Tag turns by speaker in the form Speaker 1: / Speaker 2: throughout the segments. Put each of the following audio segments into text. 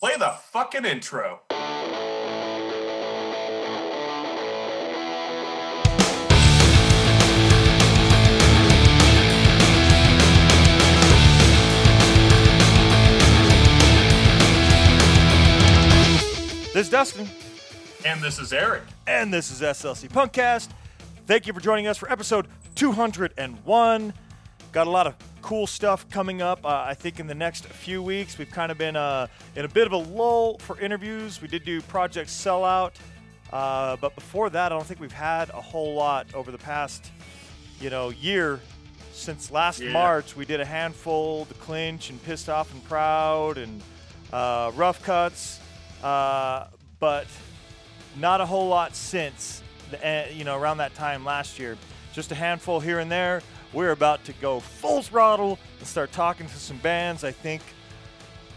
Speaker 1: Play the fucking intro.
Speaker 2: This is Dustin,
Speaker 1: And this is Eric.
Speaker 2: and this is SLC Punkcast. Thank you for joining us for episode 201. Got a lot of cool stuff coming up. Uh, I think in the next few weeks, we've kind of been uh, in a bit of a lull for interviews. We did do Project Sellout, uh, but before that, I don't think we've had a whole lot over the past, you know, year. Since last
Speaker 1: Yeah.
Speaker 2: March, we did a handful, the clinch and pissed off and proud, and uh, rough cuts, uh, but not a whole lot since the, eh, you know around that time last year. Just a handful here and there. We're about to go full throttle and start talking to some bands. I think,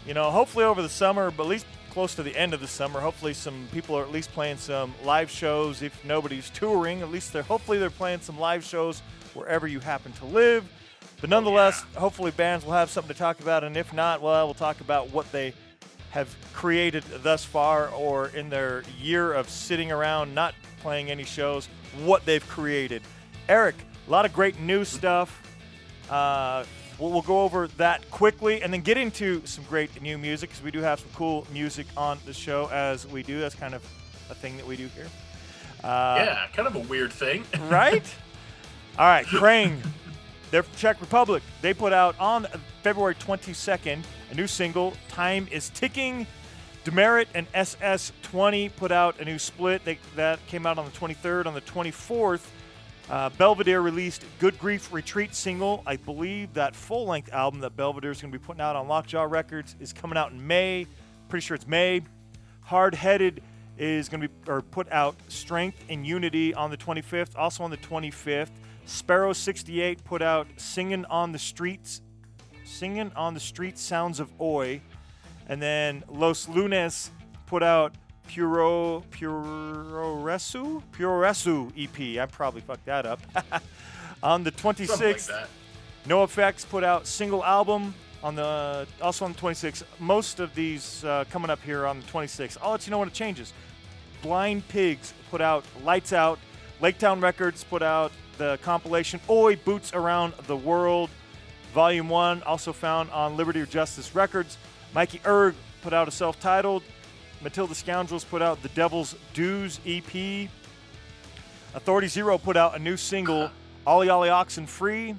Speaker 2: you know, hopefully over the summer, but at least close to the end of the summer. Hopefully, some people are at least playing some live shows. If nobody's touring, at least they're hopefully they're playing some live shows wherever you happen to live. But oh, nonetheless, hopefully bands will have something to talk about, and if not, well, we'll talk about what they have created thus far or in their year of sitting around not playing any shows, what they've created. Eric, a lot of great new stuff. Uh, we'll, we'll go over that quickly and then get into some great new music because we do have some cool music on the show as we do. That's kind of a thing that we do here. Uh,
Speaker 1: yeah, kind of a weird thing.
Speaker 2: right? All right, Krang. They're from Czech Republic. They put out on February 22nd a new single, Time is Ticking. Demerit and SS20 put out a new split. They, that came out on the 23rd. On the 24th, uh, Belvedere released Good Grief Retreat single. I believe that full length album that Belvedere is going to be putting out on Lockjaw Records is coming out in May. Pretty sure it's May. Hard Headed is going to be or put out Strength and Unity on the 25th. Also on the 25th, Sparrow 68 put out Singing on the Streets, Singing on the Streets Sounds of Oi, and then Los Lunes put out Puro Puroresu Puroresu EP. I probably fucked that up. on the 26th,
Speaker 1: like
Speaker 2: no Effects put out single album on the also on the 26th. Most of these uh, coming up here on the 26th. I'll let you know when it changes. Blind Pigs put out Lights Out. Laketown Records put out the compilation Oi Boots Around the World, Volume 1, also found on Liberty or Justice Records. Mikey Erg put out a self titled. Matilda Scoundrels put out The Devil's Dues EP. Authority Zero put out a new single, Ollie Ollie Oxen Free.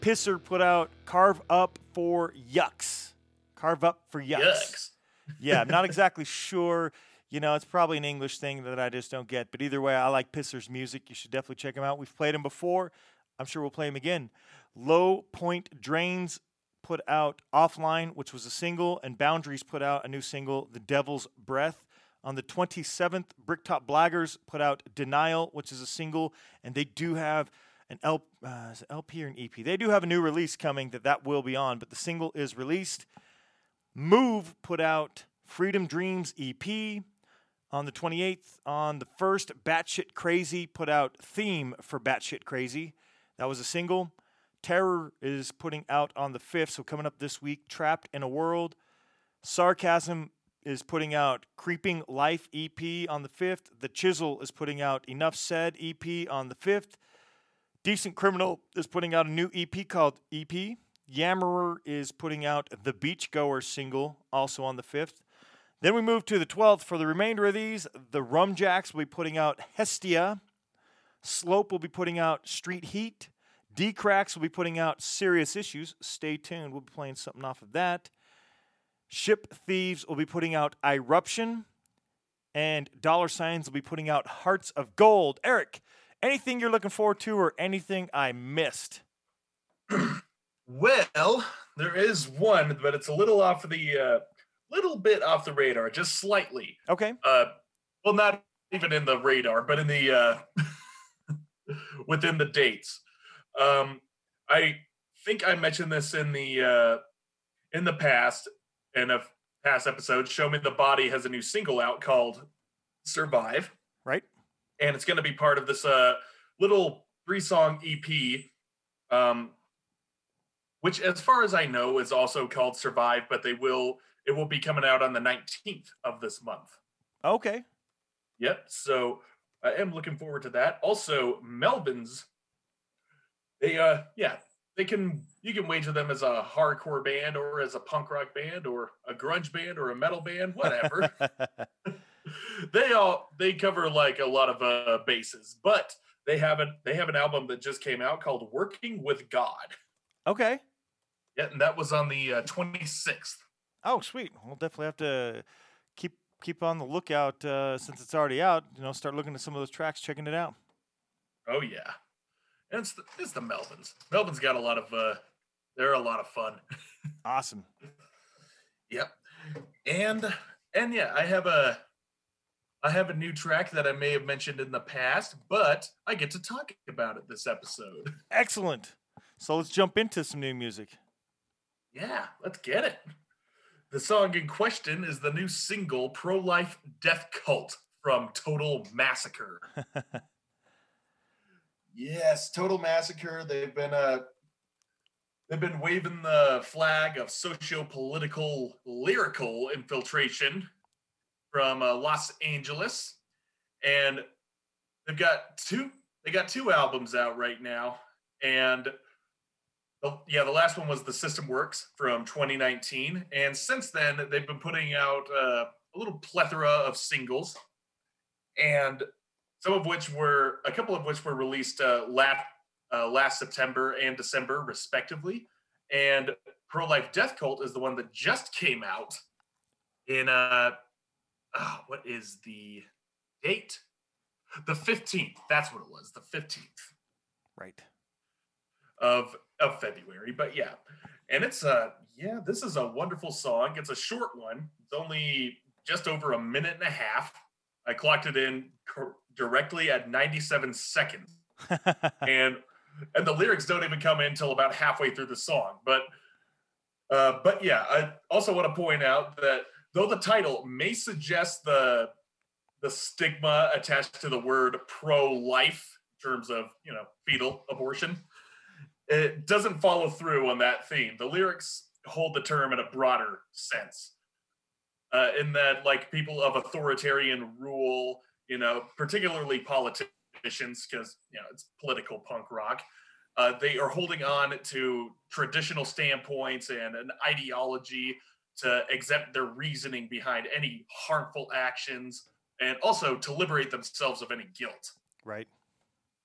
Speaker 2: Pisser put out Carve Up for Yucks. Carve Up for Yucks.
Speaker 1: Yucks.
Speaker 2: Yeah, I'm not exactly sure. You know, it's probably an English thing that I just don't get. But either way, I like Pisser's music. You should definitely check him out. We've played him before. I'm sure we'll play him again. Low Point Drains put out Offline, which was a single, and Boundaries put out a new single, The Devil's Breath. On the 27th, Bricktop Blaggers put out Denial, which is a single, and they do have an L, uh, LP or an EP. They do have a new release coming that that will be on, but the single is released. Move put out Freedom Dreams EP on the 28th. On the 1st, Batshit Crazy put out Theme for Batshit Crazy. That was a single. Terror is putting out on the 5th, so coming up this week, Trapped in a World. Sarcasm is putting out Creeping Life EP on the 5th. The Chisel is putting out Enough Said EP on the 5th. Decent Criminal is putting out a new EP called EP. Yammerer is putting out the Beachgoer single, also on the 5th. Then we move to the 12th. For the remainder of these, the Rumjacks will be putting out Hestia. Slope will be putting out Street Heat. Dee Cracks will be putting out Serious Issues. Stay tuned. We'll be playing something off of that. Ship Thieves will be putting out Eruption. And Dollar Signs will be putting out Hearts of Gold. Eric, anything you're looking forward to or anything I missed?
Speaker 1: Well, there is one, but it's a little off the uh, little bit off the radar, just slightly.
Speaker 2: Okay.
Speaker 1: Uh, well, not even in the radar, but in the uh, within the dates. Um, I think I mentioned this in the uh, in the past in a past episode. Show Me the Body has a new single out called "Survive."
Speaker 2: Right.
Speaker 1: and it's going to be part of this uh, little three song EP, um, which, as far as I know, is also called Survive, but they will it will be coming out on the 19th of this month.
Speaker 2: Okay.
Speaker 1: Yep. So I am looking forward to that. Also, Melvins, they uh yeah, they can you can wager them as a hardcore band or as a punk rock band or a grunge band or a metal band, whatever. they all they cover like a lot of uh bases, but they have an they have an album that just came out called Working with God.
Speaker 2: okay.
Speaker 1: Yeah, and that was on the uh, 26th.
Speaker 2: Oh, sweet. We'll definitely have to keep keep on the lookout uh, since it's already out. You know, start looking at some of those tracks, checking it out.
Speaker 1: Oh yeah, it's the, it's the Melvins. Melvin's got a lot of uh, they're a lot of fun.
Speaker 2: Awesome.
Speaker 1: Yep. And and yeah, I have a I have a new track that I may have mentioned in the past, but I get to talk about it this episode.
Speaker 2: Excellent. So let's jump into some new music.
Speaker 1: Yeah, let's get it. The song in question is the new single Pro Life Death Cult from Total Massacre. yes, Total Massacre. They've been uh they've been waving the flag of socio-political lyrical infiltration from uh, Los Angeles. And they've got two they got two albums out right now. And yeah, the last one was the System Works from 2019, and since then they've been putting out uh, a little plethora of singles, and some of which were a couple of which were released uh, last uh, last September and December, respectively. And Pro Life Death Cult is the one that just came out in uh, oh, what is the date? The 15th. That's what it was. The 15th
Speaker 2: Right.
Speaker 1: of of February. But yeah, and it's a yeah, this is a wonderful song. It's a short one. It's only just over a minute and a half. I clocked it in cor- directly at 97 seconds, and and the lyrics don't even come in until about halfway through the song. But uh, but yeah, I also want to point out that though the title may suggest the the stigma attached to the word pro-life in terms of you know fetal abortion it doesn't follow through on that theme. The lyrics hold the term in a broader sense, uh, in that like people of authoritarian rule, you know, particularly politicians, because you know it's political punk rock. Uh, they are holding on to traditional standpoints and an ideology to exempt their reasoning behind any harmful actions, and also to liberate themselves of any guilt.
Speaker 2: right.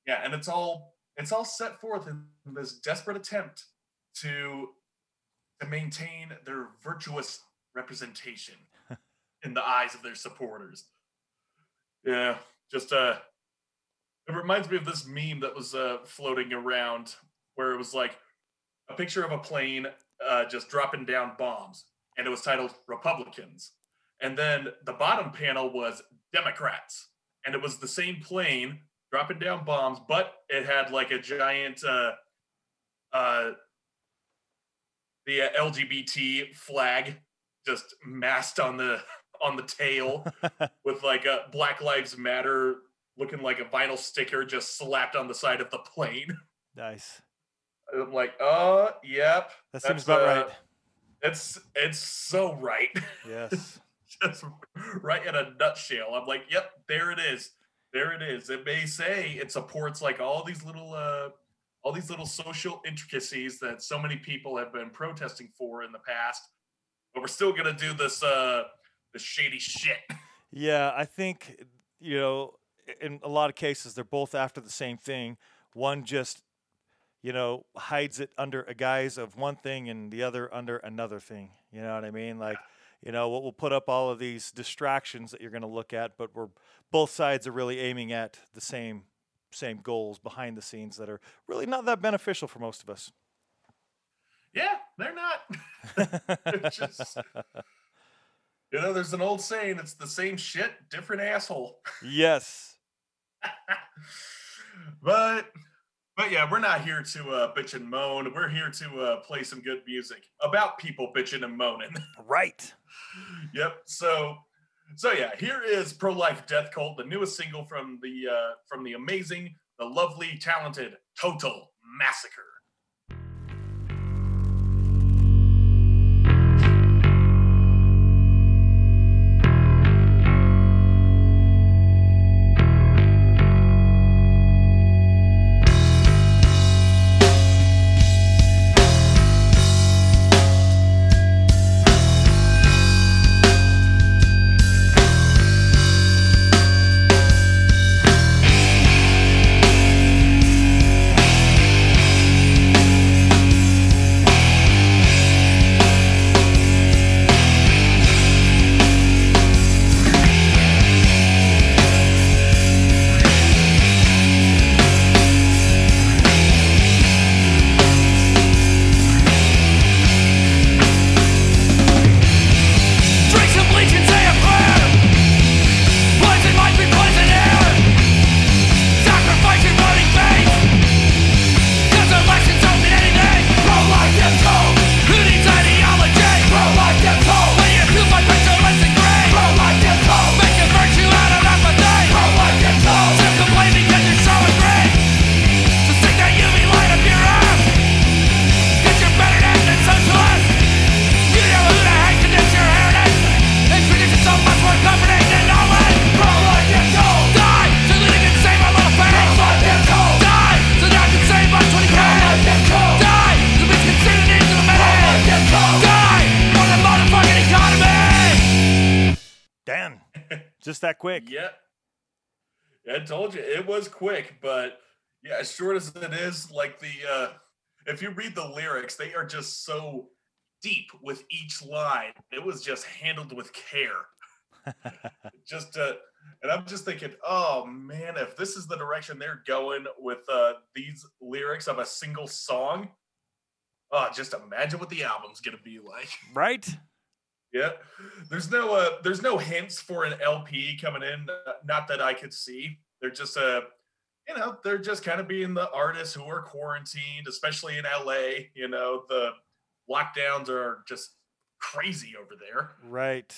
Speaker 1: Yeah, and it's all it's all set forth in this desperate attempt to to maintain their virtuous representation in the eyes of their supporters. Yeah, just uh it reminds me of this meme that was uh floating around where it was like a picture of a plane uh just dropping down bombs and it was titled Republicans. And then the bottom panel was Democrats. And it was the same plane dropping down bombs, but it had like a giant uh uh the uh, LGBT flag just masked on the on the tail with like a Black Lives Matter looking like a vinyl sticker just slapped on the side of the plane.
Speaker 2: Nice.
Speaker 1: I'm like, uh, yep.
Speaker 2: That seems about
Speaker 1: uh,
Speaker 2: right.
Speaker 1: It's it's so right.
Speaker 2: Yes.
Speaker 1: just right in a nutshell. I'm like, yep, there it is. There it is. It may say it supports like all these little uh all these little social intricacies that so many people have been protesting for in the past. But we're still gonna do this uh this shady shit.
Speaker 2: Yeah, I think you know, in a lot of cases, they're both after the same thing. One just, you know, hides it under a guise of one thing, and the other under another thing. You know what I mean? Like, you know, we'll, we'll put up all of these distractions that you're going to look at, but we're both sides are really aiming at the same same goals behind the scenes that are really not that beneficial for most of us.
Speaker 1: Yeah, they're not. It's just you know, there's an old saying, it's the same shit, different asshole.
Speaker 2: yes.
Speaker 1: but but yeah, we're not here to uh, bitch and moan. We're here to uh, play some good music about people bitching and moaning.
Speaker 2: Right.
Speaker 1: yep. So so yeah, here is Pro Life Death Cult, the newest single from the uh, from the amazing, the lovely, talented Total Massacre.
Speaker 2: Just that quick.
Speaker 1: Yeah. I told you it was quick, but yeah, as short as it is, like the uh if you read the lyrics, they are just so deep with each line. It was just handled with care. just uh and I'm just thinking, oh man, if this is the direction they're going with uh these lyrics of a single song, oh just imagine what the album's gonna be like.
Speaker 2: Right?
Speaker 1: Yeah, there's no uh, there's no hints for an LP coming in. uh, Not that I could see. They're just uh, you know, they're just kind of being the artists who are quarantined, especially in LA. You know, the lockdowns are just crazy over there.
Speaker 2: Right.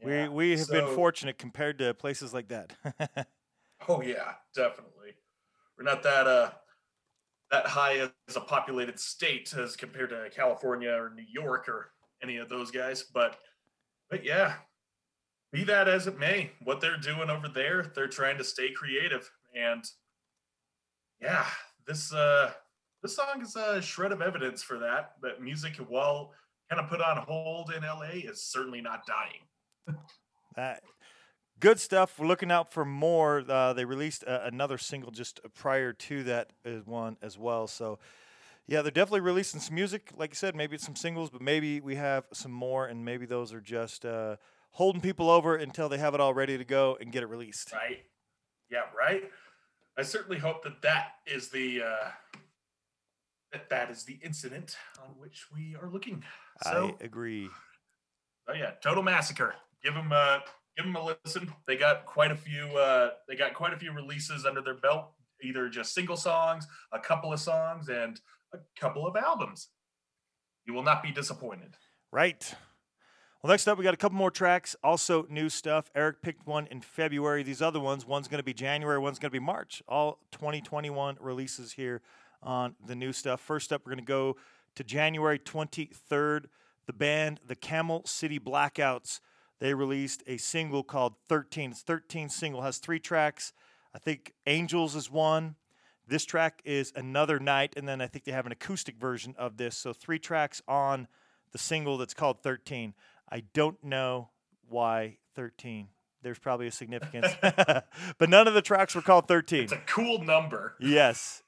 Speaker 1: Yeah,
Speaker 2: We we have been fortunate compared to places like that.
Speaker 1: Oh yeah, definitely. We're not that uh that high as a populated state as compared to California or New York or any of those guys, but but yeah. Be that as it may, what they're doing over there, they're trying to stay creative and yeah, this uh this song is a shred of evidence for that that music while kind of put on hold in LA is certainly not dying.
Speaker 2: Uh, good stuff. We're looking out for more. Uh, they released uh, another single just prior to that one as well. So, yeah, they're definitely releasing some music. Like you said, maybe it's some singles, but maybe we have some more, and maybe those are just uh, holding people over until they have it all ready to go and get it released.
Speaker 1: right? Yeah, right. I certainly hope that that is the uh, that that is the incident on which we are looking. So,
Speaker 2: I agree.
Speaker 1: oh yeah, Total Massacre. Give them a give them a listen. They got quite a few. Uh, they got quite a few releases under their belt. Either just single songs, a couple of songs, and a couple of albums. You will not be disappointed.
Speaker 2: Right. Well, next up, we got a couple more tracks. Also, new stuff. Eric picked one in February. These other ones, one's going to be January, one's going to be March. All 2021 releases here on the new stuff. First up, we're going to go to January 23rd. The band, the Camel City Blackouts, they released a single called 13. It's 13 single, has three tracks. I think Angels is one. This track is Another Night, and then I think they have an acoustic version of this. So three tracks on the single that's called 13. I don't know why 13. There's probably a significance, but none of the tracks were called 13.
Speaker 1: It's a cool number.
Speaker 2: Yes.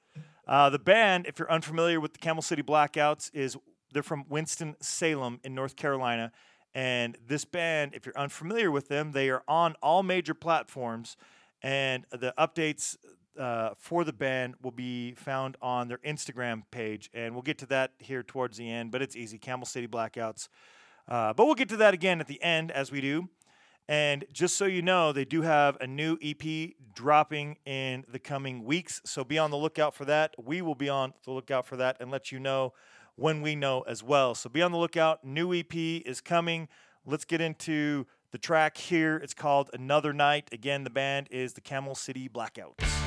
Speaker 2: Uh, the band, if you're unfamiliar with the Camel City Blackouts, is they're from Winston Salem in North Carolina. And this band, if you're unfamiliar with them, they are on all major platforms. And the updates uh, for the band will be found on their Instagram page. And we'll get to that here towards the end, but it's easy Camel City Blackouts. Uh, but we'll get to that again at the end, as we do. And just so you know, they do have a new EP dropping in the coming weeks. So be on the lookout for that. We will be on the lookout for that and let you know when we know as well. So be on the lookout. New EP is coming. Let's get into the track here. It's called Another Night. Again, the band is the Camel City Blackouts.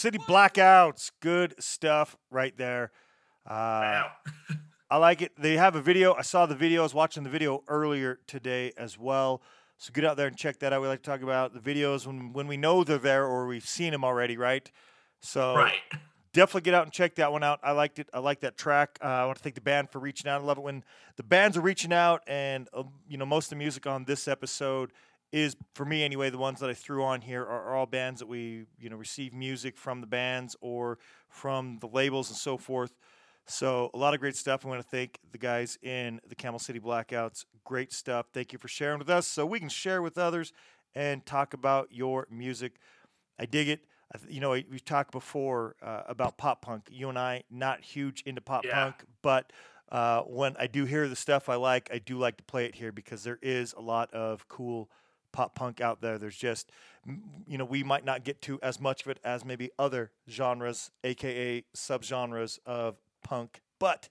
Speaker 2: City Blackouts. Good stuff right there. Uh,
Speaker 1: Wow.
Speaker 2: I like it. They have a video. I saw the video. I was watching the video earlier today as well. So get out there and check that out. We like to talk about the videos when when we know they're there or we've seen them already, right? So
Speaker 1: right.
Speaker 2: definitely get out and check that one out. I liked it. I like that track. Uh, I want to thank the band for reaching out. I love it when the bands are reaching out, and uh, you know most of the music on this episode is for me anyway. The ones that I threw on here are, are all bands that we you know receive music from the bands or from the labels and so forth. So a lot of great stuff. I want to thank the guys in the Camel City Blackouts. Great stuff. Thank you for sharing with us, so we can share with others and talk about your music. I dig it. I th- You know, we've talked before uh, about pop punk. You and I, not huge into pop
Speaker 1: Yeah.
Speaker 2: punk, but uh, when I do hear the stuff I like, I do like to play it here because there is a lot of cool pop punk out there. There's just, you know, we might not get to as much of it as maybe other genres, aka subgenres of punk, but.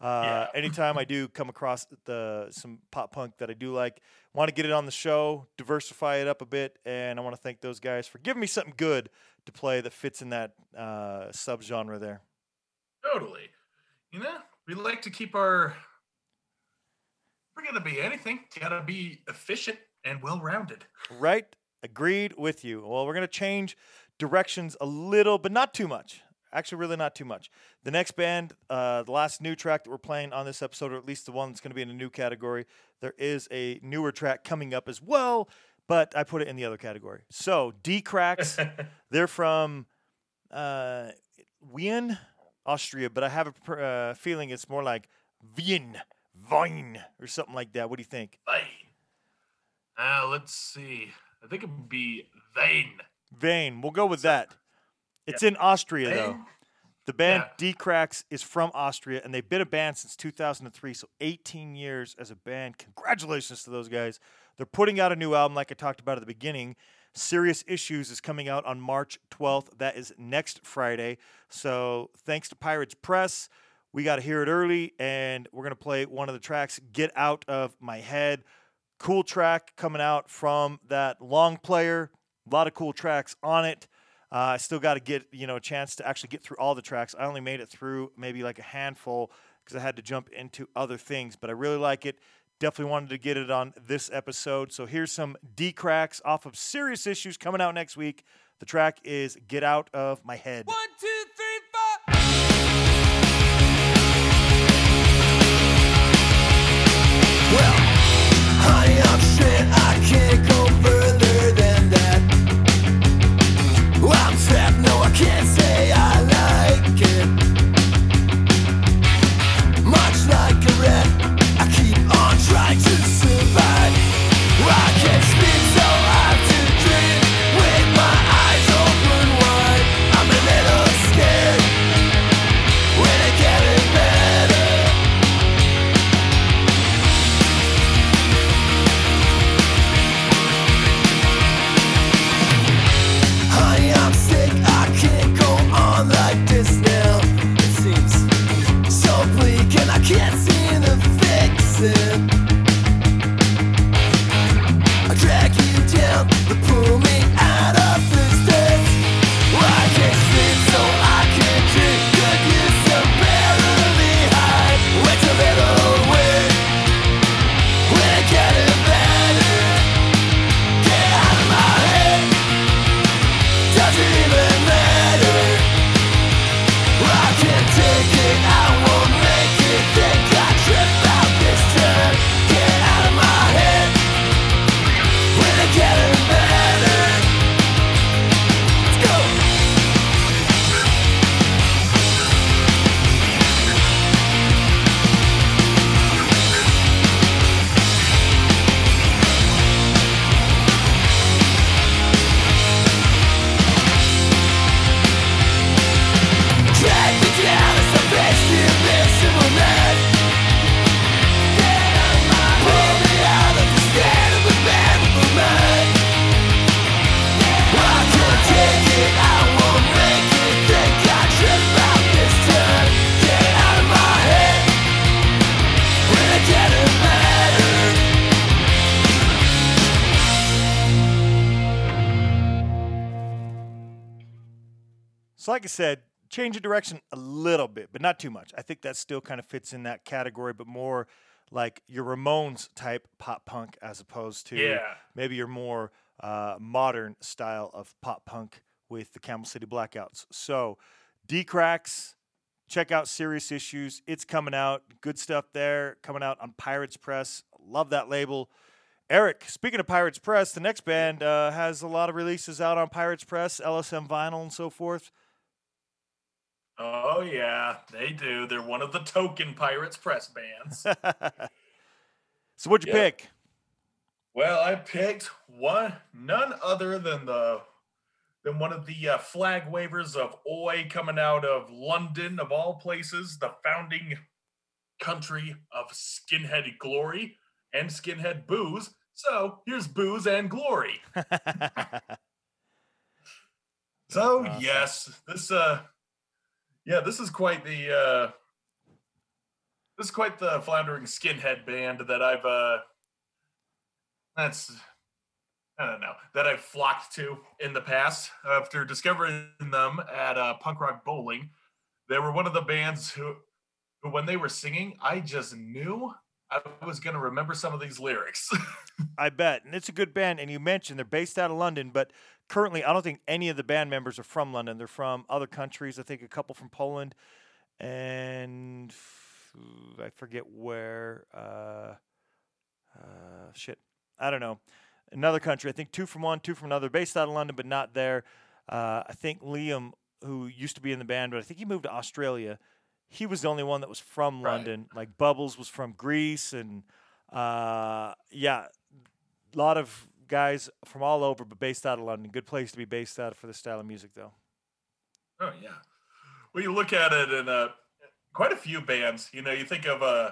Speaker 2: Uh,
Speaker 1: Yeah.
Speaker 2: anytime I do come across the some pop punk that I do like, want to get it on the show, diversify it up a bit, and I want to thank those guys for giving me something good to play that fits in that uh, subgenre there.
Speaker 1: Totally. You know, we like to keep our. We're gonna be anything. Gotta be efficient and well rounded.
Speaker 2: Right? Agreed with you. Well, we're gonna change directions a little, but not too much. Actually, really not too much. The next band, uh, the last new track that we're playing on this episode, or at least the one that's going to be in a new category, there is a newer track coming up as well, but I put it in the other category. So, Dee Cracks, they're from uh, Wien, Austria, but I have a pr- uh, feeling it's more like Wien, Wien, or something like that. What do you think?
Speaker 1: Vain. Uh, let's see. I think it would be vain.
Speaker 2: Vain. We'll go with that. It's in Austria, though. The band
Speaker 1: Yeah.
Speaker 2: Dee Cracks is from Austria, and they've been a band since 2003, so 18 years as a band. Congratulations to those guys. They're putting out a new album, like I talked about at the beginning. Serious Issues is coming out on March 12th. That is next Friday. So thanks to Pirates Press, we got to hear it early, and we're going to play one of the tracks, Get Out of My Head. Cool track coming out from that long player. A lot of cool tracks on it. Uh, I still got to get you know a chance to actually get through all the tracks. I only made it through maybe like a handful because I had to jump into other things, but I really like it. Definitely wanted to get it on this episode. So here's some Dee Cracks off of Serious Issues coming out next week. The track is "Get Out of My Head."
Speaker 3: One, two,
Speaker 4: like I
Speaker 2: said, change of direction a little bit, but not too much. I think that still kind of fits in that category, but more like your Ramones type pop punk as opposed to
Speaker 1: Yeah.
Speaker 2: maybe your more uh, modern style of pop punk with the Camel City Blackouts. So, Dee Cracks, check out Serious Issues. It's coming out. Good stuff there. Coming out on Pirates Press. Love that label. Eric, speaking of Pirates Press, the next band uh, has a lot of releases out on Pirates Press, LSM Vinyl, and so forth.
Speaker 1: Oh yeah, they do. They're one of the token Pirates press bands.
Speaker 2: so, what'd you
Speaker 1: Yeah.
Speaker 2: pick?
Speaker 1: well, I picked one, none other than the than one of the uh, flag wavers of Oi coming out of London, of all places, the founding country of skinhead glory and skinhead booze. So here's booze and glory. So
Speaker 2: Awesome.
Speaker 1: yes, this uh yeah, this is quite the uh this is quite the floundering skinhead band that I've uh that's I don't know that I've flocked to in the past after discovering them at uh, punk rock bowling. They were one of the bands who, who when they were singing, I just knew I was going to remember some of these lyrics.
Speaker 2: I bet. And it's a good band. And you mentioned they're based out of London, but currently I don't think any of the band members are from London. They're from other countries. I think a couple from Poland and I forget where. Uh, uh, shit. I don't know. Another country. I think two from one, two from another. Based out of London, but not there. Uh, I think Liam, who used to be in the band, but I think he moved to Australia. He was the only one that was from
Speaker 1: Right.
Speaker 2: London. Like Bubbles was from Greece, and uh, yeah, a lot of guys from all over, but based out of London. Good place to be based out for the style of music, though.
Speaker 1: Oh yeah. Well, you look at it in uh, quite a few bands. You know, you think of uh,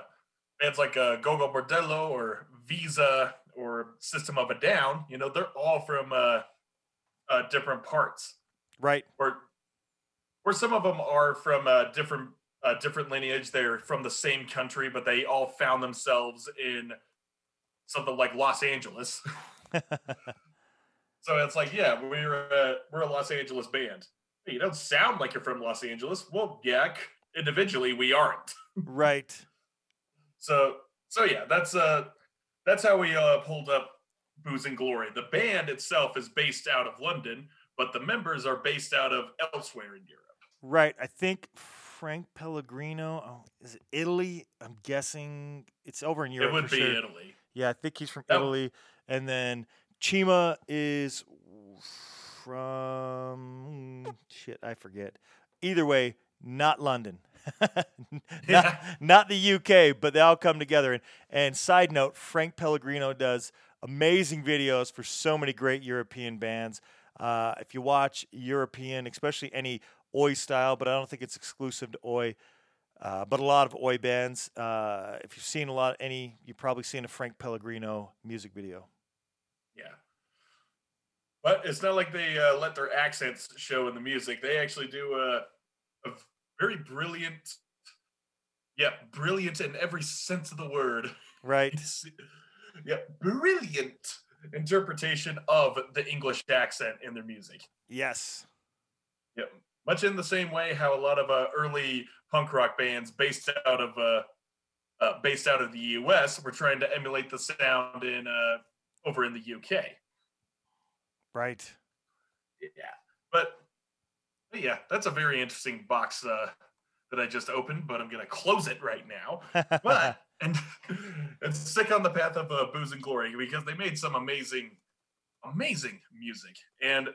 Speaker 1: bands like uh, Gogol Bordello or Viza or System of a Down. You know, they're all from uh, uh, different parts,
Speaker 2: Right.
Speaker 1: or or some of them are from uh, different uh, different lineage. They're from the same country, but they all found themselves in something like Los Angeles. so it's like, yeah, we're a, we're a Los Angeles band. You don't sound like you're from Los Angeles. Well, yeah, individually we aren't.
Speaker 2: right.
Speaker 1: So so yeah, that's uh that's how we uh pulled up Booze and Glory. The band itself is based out of London, but the members are based out of elsewhere in Europe.
Speaker 2: Right. I think Frank Pellegrino. Oh, is it Italy? I'm guessing it's over in Europe.
Speaker 1: it would be
Speaker 2: sure.
Speaker 1: Italy.
Speaker 2: Yeah, I think he's from
Speaker 1: Oh.
Speaker 2: Italy, and then Chima is from shit. I forget. Either way, not London, not, not the UK, but they all come together. And, and side note, Frank Pellegrino does amazing videos for so many great European bands. Uh, if you watch European, especially any Oi style, but I don't think it's exclusive to Oi. Uh, but a lot of oi bands. Uh, if you've seen a lot, any, you've probably seen a Frank Pellegrino music video.
Speaker 1: Yeah. But it's not like they uh, let their accents show in the music. They actually do a, a very brilliant, yeah, brilliant in every sense of the word.
Speaker 2: Right.
Speaker 1: Yeah, brilliant interpretation of the English accent in their music.
Speaker 2: Yes.
Speaker 1: Yep. Much in the same way how a lot of uh, early punk rock bands based out of uh, uh, based out of the U.S. were trying to emulate the sound in uh, over in the UK.
Speaker 2: Right.
Speaker 1: Yeah, but, but yeah, that's a very interesting box uh, that I just opened, but I'm gonna close it right now. But and and stick on the path of uh, booze and glory because they made some amazing, amazing music and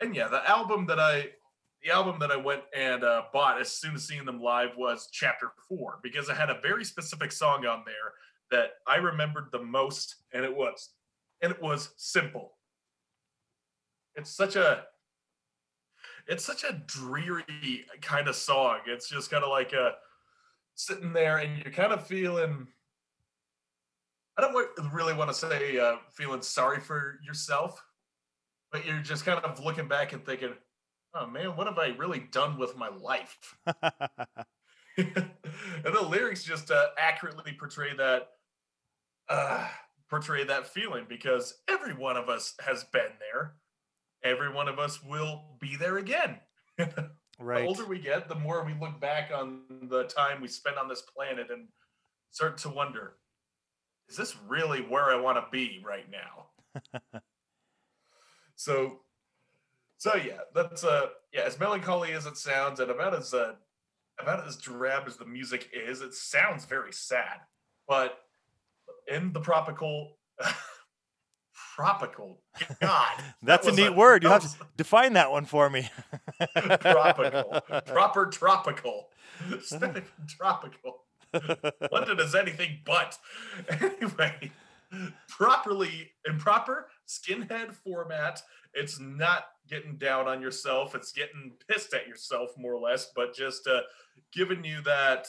Speaker 1: and yeah, the album that I the album that I went and uh, bought as soon as seeing them live was Chapter Four because it had a very specific song on there that I remembered the most, and it was and it was simple. It's such a it's such a dreary kind of song. It's just kind of like a sitting there and you're kind of feeling I don't really want to say uh, feeling sorry for yourself, but you're just kind of looking back and thinking, "Oh man, what have I really done with my life?" and the lyrics just uh, accurately portray that uh, portray that feeling because every one of us has been there. Every one of us will be there again.
Speaker 2: Right.
Speaker 1: The older we get, the more we look back on the time we spent on this planet and start to wonder, is this really where I want to be right now? so, so yeah, that's uh, yeah, as melancholy as it sounds, and about as uh, about as drab as the music is, it sounds very sad. But in the tropical, tropical, God,
Speaker 2: That's
Speaker 1: that
Speaker 2: a neat word. You have to define that one for me.
Speaker 1: tropical, proper tropical, tropical. London is anything but. Anyway, properly improper skinhead format. It's not getting down on yourself. It's getting pissed at yourself more or less, but just uh, giving you that,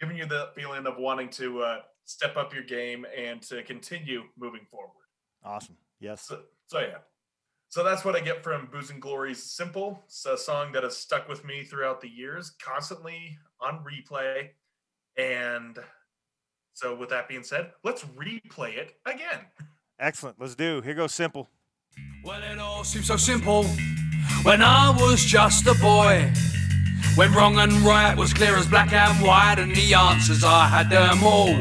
Speaker 1: giving you the feeling of wanting to uh, step up your game and to continue moving forward.
Speaker 2: awesome. Yes.
Speaker 1: So, so yeah. So that's what I get from Booze and Glory's Simple. It's a song that has stuck with me throughout the years, constantly on replay. And so with that being said, let's replay it again.
Speaker 2: Excellent. Let's do. Here goes simple.
Speaker 3: Well, it all seems so simple when I was just a boy. When wrong and right was clear as black and white, and the answers I had them all.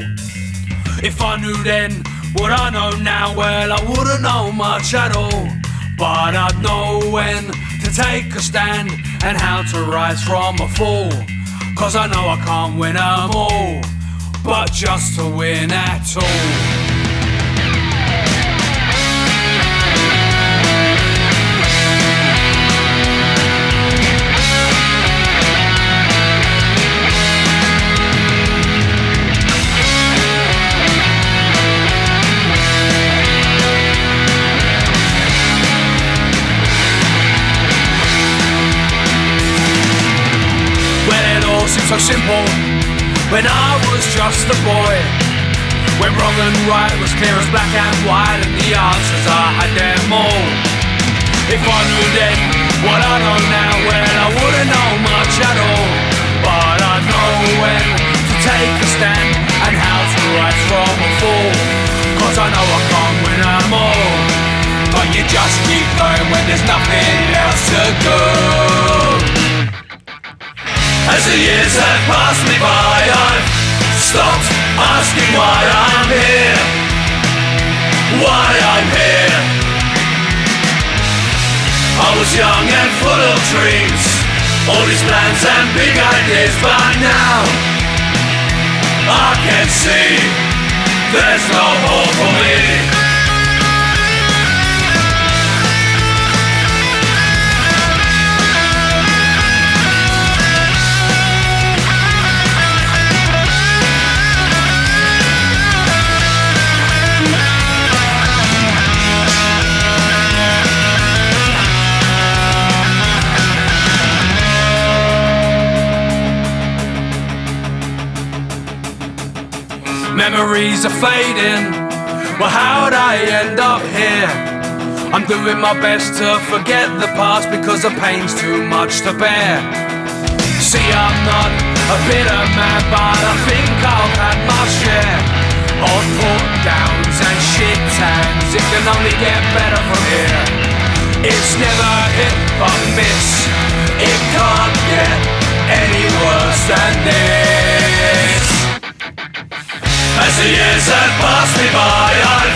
Speaker 3: If I knew then what I know now, well, I wouldn't know much at all. But I'd know when to take a stand and how to rise from a fall. Cause I know I can't win 'em all, but just to win at all. So simple. When I was just a boy When wrong and right was clear as black and white And the answers I had them all. If I knew then what I know now Well I wouldn't know much at all. But I know when to take a stand And how to rise from a fall Cause I know I can't win 'em all. But you just keep going when there's nothing else to do as the years have passed me by, I've stopped asking why I'm here. Why I'm here. I was young and full of dreams, all these plans and big ideas, but now I can see there's no hope for me. Memories are fading. Well, how'd I end up here? I'm doing my best to forget the past because the pain's too much to bear. See, I'm not a bitter man, but I think I've had my share of put downs and shit tags. It can only get better from here. It's never hit but miss. It can't get any worse than this. As the years have passed me by, I've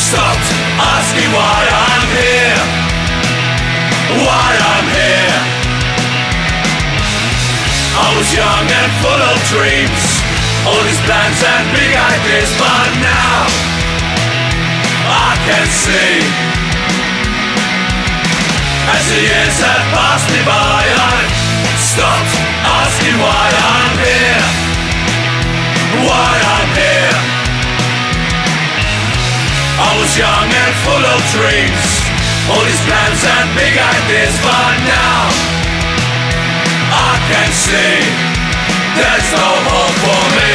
Speaker 3: stopped asking why I'm here. Why I'm here. I was young and full of dreams, all these plans and big ideas, but now I can see. As the years have passed me by, I've stopped asking why I'm here. Why I'm I was young and full of dreams, all these plans and big ideas, but now I can see there's no hope for me.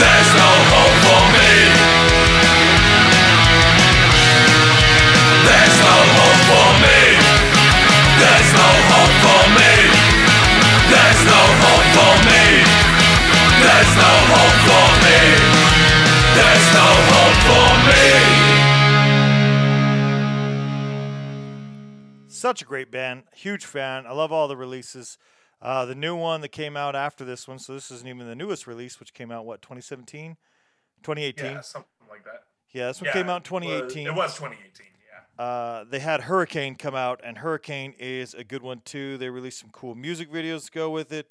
Speaker 3: There's no hope for me. There's no hope for me. There's no hope There's no hope for me. There's no hope for me.
Speaker 2: such a great band. Huge fan. I love all the releases. Uh, the new one that came out after this one, so this isn't even the newest release, which came out what 2017, 2018.
Speaker 1: Yeah, something like that.
Speaker 2: Yeah, this one
Speaker 1: Yeah,
Speaker 2: came out in
Speaker 1: it was-
Speaker 2: 2018.
Speaker 1: It was 2018. Yeah.
Speaker 2: Uh, they had Hurricane come out, and Hurricane is a good one too. They released some cool music videos to go with it.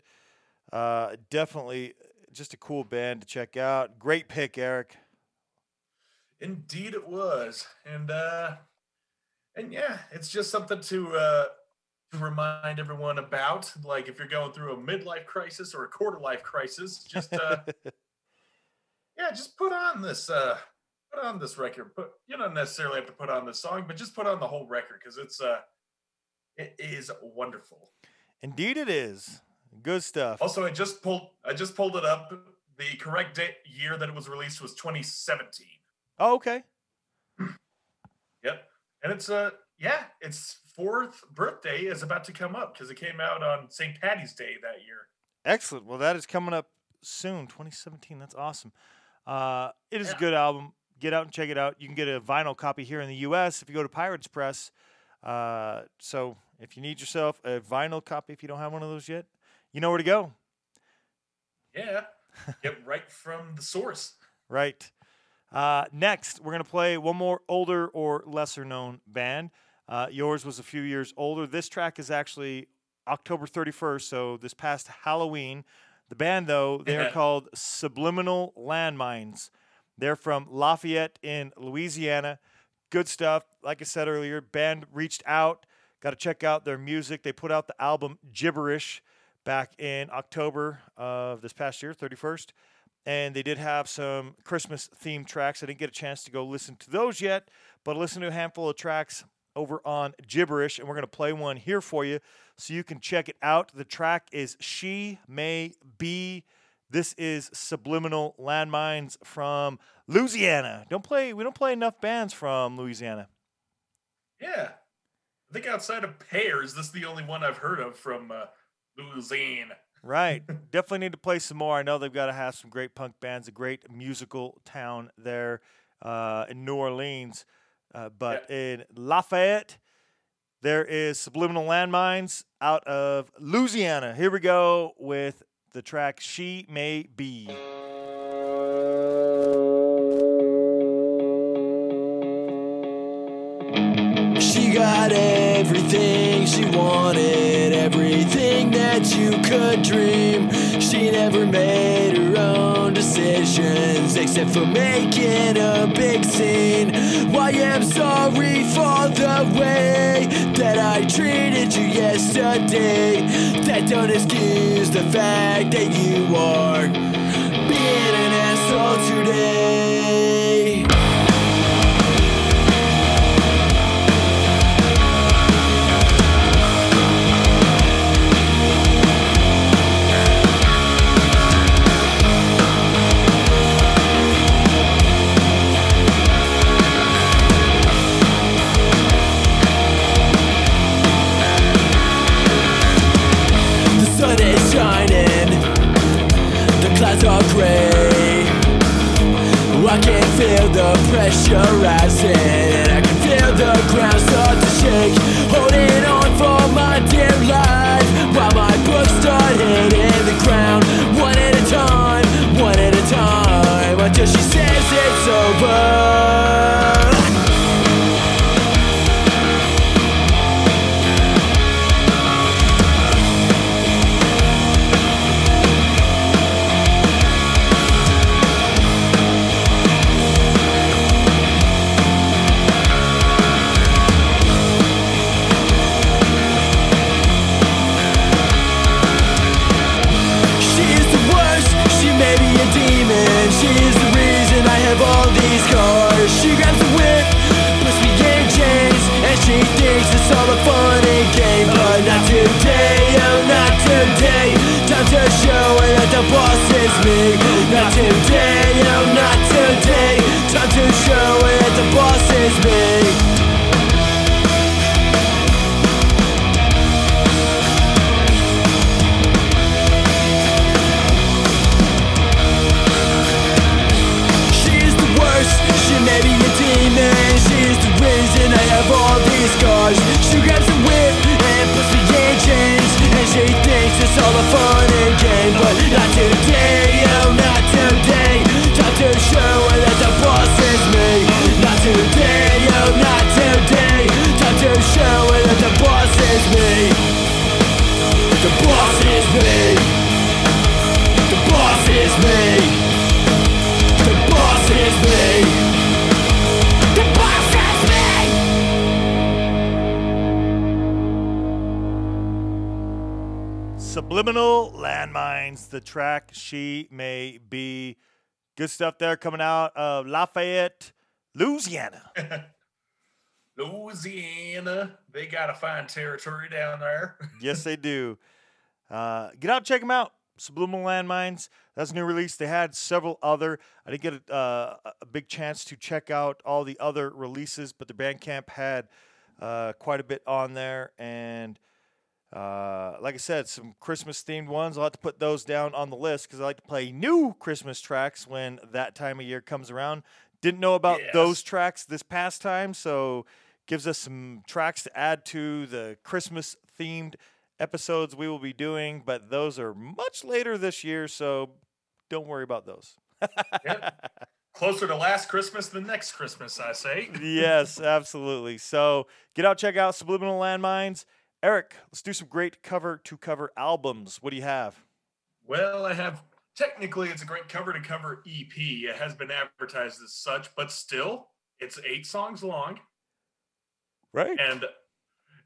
Speaker 2: Uh, definitely just a cool band to check out. Great pick, Eric.
Speaker 1: Indeed, it was, and uh, and yeah, it's just something to uh, to remind everyone about. Like if you're going through a midlife crisis or a quarter life crisis, just uh, yeah, just put on this uh, put on this record. Put you don't necessarily have to put on the song, but just put on the whole record because it's uh, it is wonderful.
Speaker 2: Indeed, it is. Good stuff.
Speaker 1: Also, I just pulled I just pulled it up. The correct date year that it was released was 2017.
Speaker 2: Oh, okay.
Speaker 1: Yep. And it's uh yeah, its fourth birthday is about to come up because it came out on St. Patty's Day that year.
Speaker 2: Excellent. Well, that is coming up soon, 2017. That's awesome. Uh, it is a good album. Get out and check it out. You can get a vinyl copy here in the U.S. if you go to Pirates Press. Uh, so if you need yourself a vinyl copy, if you don't have one of those yet, you know where to go.
Speaker 1: Yeah. Get right from the source.
Speaker 2: Right. Uh, next, we're going to play one more older or lesser known band. Uh, yours was a few years older. This track is actually October 31st, so this past Halloween. The band, though, they are called Subliminal Landmines. They're from Lafayette in Louisiana. Good stuff. Like I said earlier, band reached out. Got to check out their music. They put out the album Gibberish back in October of this past year, 31st and they did have some Christmas themed tracks. I didn't get a chance to go listen to those yet, but listen to a handful of tracks over on Gibberish, and we're going to play one here for you so you can check it out. The track is She May Be. This is Subliminal Landmines from Louisiana. Don't play we don't play enough bands from Louisiana.
Speaker 1: Yeah. I think outside of Pears, this is the only one I've heard of from uh, Louisiana.
Speaker 2: Right. Definitely need to play some more. I know they've got to have some great punk bands, a great musical town there uh, in New Orleans. Uh, but in Lafayette, there is Subliminal Landmines out of Louisiana. Here we go with the track She May Be.
Speaker 4: She got everything she wanted, everything that you could dream. She never made her own decisions except for making a big scene. Why I'm sorry for the way that I treated you yesterday. That don't excuse the fact that you are being an asshole today.
Speaker 2: Stuff there coming out of Lafayette, Louisiana.
Speaker 1: Louisiana, they got a fine territory down there.
Speaker 2: yes, they do. Uh, get out, check them out. Subliminal Landmines. That's a new release. They had several other. I didn't get a, uh, a big chance to check out all the other releases, but the Bandcamp had uh, quite a bit on there. And uh, like I said, some Christmas themed ones. I'll have to put those down on the list because I like to play new Christmas tracks when that time of year comes around. Didn't know about
Speaker 1: Yes.
Speaker 2: those tracks this past time, so gives us some tracks to add to the Christmas themed episodes we will be doing. But those are much later this year, so don't worry about those.
Speaker 1: Yep. Closer to last Christmas than next Christmas, I say.
Speaker 2: yes, absolutely. So get out, check out Subliminal Landmines. Eric, let's do some great cover to cover albums. What do you have?
Speaker 1: Well, I have technically it's a great cover to cover EP. It has been advertised as such, but still, it's eight songs long.
Speaker 2: Right.
Speaker 1: And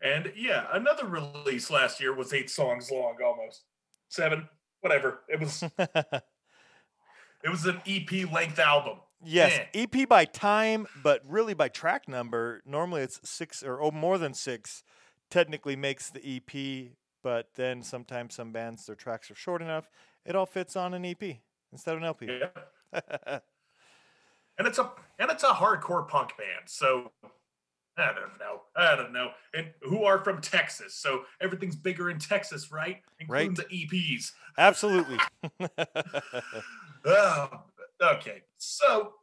Speaker 1: and yeah, another release last year was eight songs long almost. Seven, whatever. It was it was an EP length album.
Speaker 2: yes,
Speaker 1: Eh.
Speaker 2: EP by time, but really by track number. Normally it's six or oh, more than six. Technically makes the EP, but then sometimes some bands their tracks are short enough. It all fits on an EP instead of an LP.
Speaker 1: Yeah. and it's a and it's a hardcore punk band. So I don't know. I don't know. And who are from Texas. So everything's bigger in Texas, right? Including
Speaker 2: Right.
Speaker 1: the EPs.
Speaker 2: Absolutely.
Speaker 1: Oh, okay. So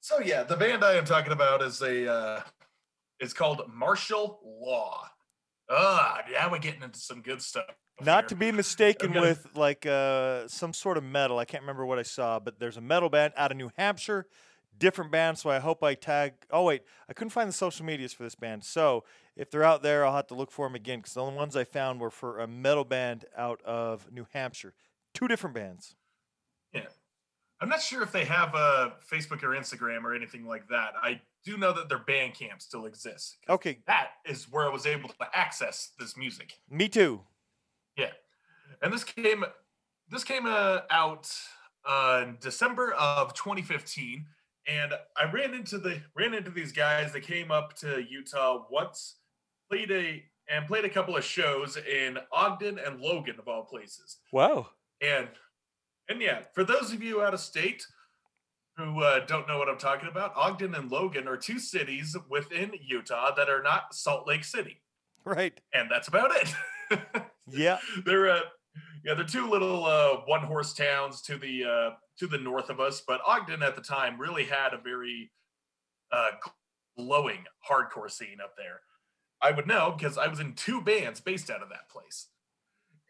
Speaker 1: so yeah, the band I am talking about is a uh is called Martial Law. Ah, now we're getting into some good stuff.
Speaker 2: Not
Speaker 1: here.
Speaker 2: to be mistaken
Speaker 1: gonna-
Speaker 2: with like uh, some sort of metal. I can't remember what I saw, but there's a metal band out of New Hampshire, different band. So I hope I tag. Oh wait, I couldn't find the social medias for this band. So if they're out there, I'll have to look for them again because the only ones I found were for a metal band out of New Hampshire. Two different bands.
Speaker 1: Yeah. I'm not sure if they have a Facebook or Instagram or anything like that. I do know that their Bandcamp still exists.
Speaker 2: Okay,
Speaker 1: That is where I was able to access this music.
Speaker 2: me too.
Speaker 1: Yeah. And this came this came uh, out uh, in December of 2015 and I ran into the ran into these guys that came up to Utah once played a and played a couple of shows in Ogden and Logan of all places.
Speaker 2: Wow.
Speaker 1: And and yeah, for those of you out of state who uh, don't know what I'm talking about, Ogden and Logan are two cities within Utah that are not Salt Lake City,
Speaker 2: Right.
Speaker 1: and that's about it.
Speaker 2: Yeah.
Speaker 1: they're uh, yeah, they're two little uh, one horse towns to the uh, to the north of us, but Ogden at the time really had a very uh, glowing hardcore scene up there. I would know because I was in two bands based out of that place,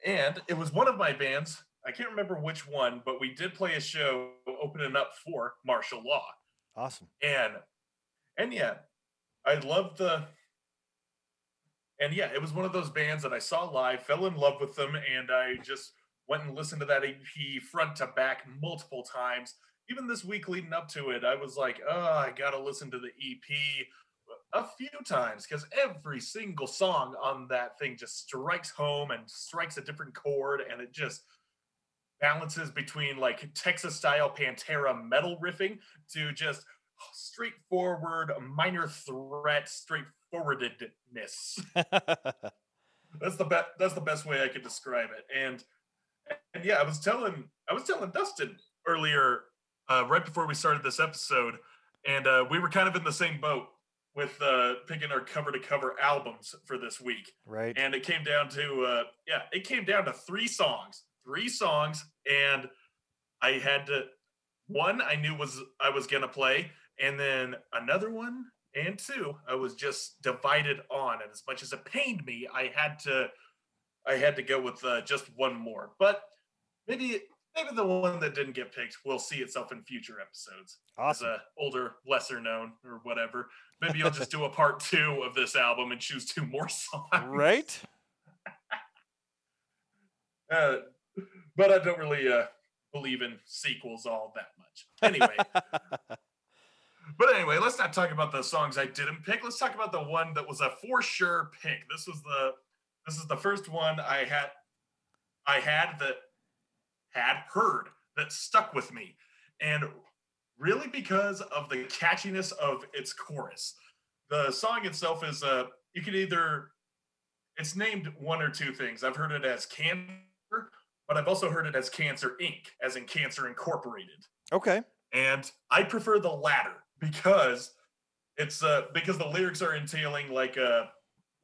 Speaker 1: and it was one of my bands. I can't remember which one, but we did play a show opening up for Martial Law
Speaker 2: Awesome.
Speaker 1: and and yeah i love the and yeah it was one of those bands that i saw live fell in love with them and i just went and listened to that ep front to back multiple times even this week leading up to it i was like oh i gotta listen to the ep a few times because every single song on that thing just strikes home and strikes a different chord and it just balances between like texas style pantera metal riffing to just straightforward minor threat straightforwardedness that's the best that's the best way i could describe it. And and yeah i was telling i was telling dustin earlier uh, right before we started this episode and uh, we were kind of in the same boat with uh, picking our cover to cover albums for this week.
Speaker 2: Right.
Speaker 1: and it came down to uh yeah it came down to three songs three songs and i had to one i knew was i was gonna play and then another one and two i was just divided on and as much as it pained me i had to i had to go with uh, just one more but maybe maybe the one that didn't get picked will see itself in future episodes as
Speaker 2: Awesome.
Speaker 1: a older lesser known or whatever maybe i'll just do a part two of this album and choose two more songs
Speaker 2: Right.
Speaker 1: uh, but I don't really uh, believe in sequels all that much. Anyway, but anyway, let's not talk about the songs I didn't pick. Let's talk about the one that was a for sure pick. This was the this is the first one I had I had that had heard that stuck with me. And really because of the catchiness of its chorus. The song itself is uh you can either it's named one or two things. I've heard it as Cancer, but I've also heard it as Cancer Inc., as in Cancer Incorporated.
Speaker 2: Okay.
Speaker 1: And I prefer the latter because it's uh because the lyrics are entailing like uh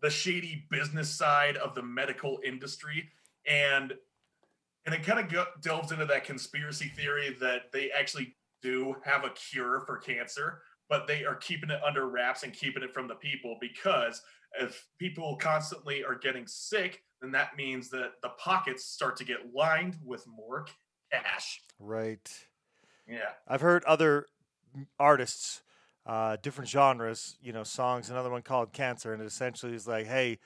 Speaker 1: the shady business side of the medical industry and and it kind of go- delves into that conspiracy theory that they actually do have a cure for cancer but they are keeping it under wraps and keeping it from the people because if people constantly are getting sick then that means that the pockets start to get lined with more cash
Speaker 2: Right.
Speaker 1: yeah
Speaker 2: I've heard other artists, uh, different genres, you know, songs. Another one called Cancer, and it essentially is like, hey,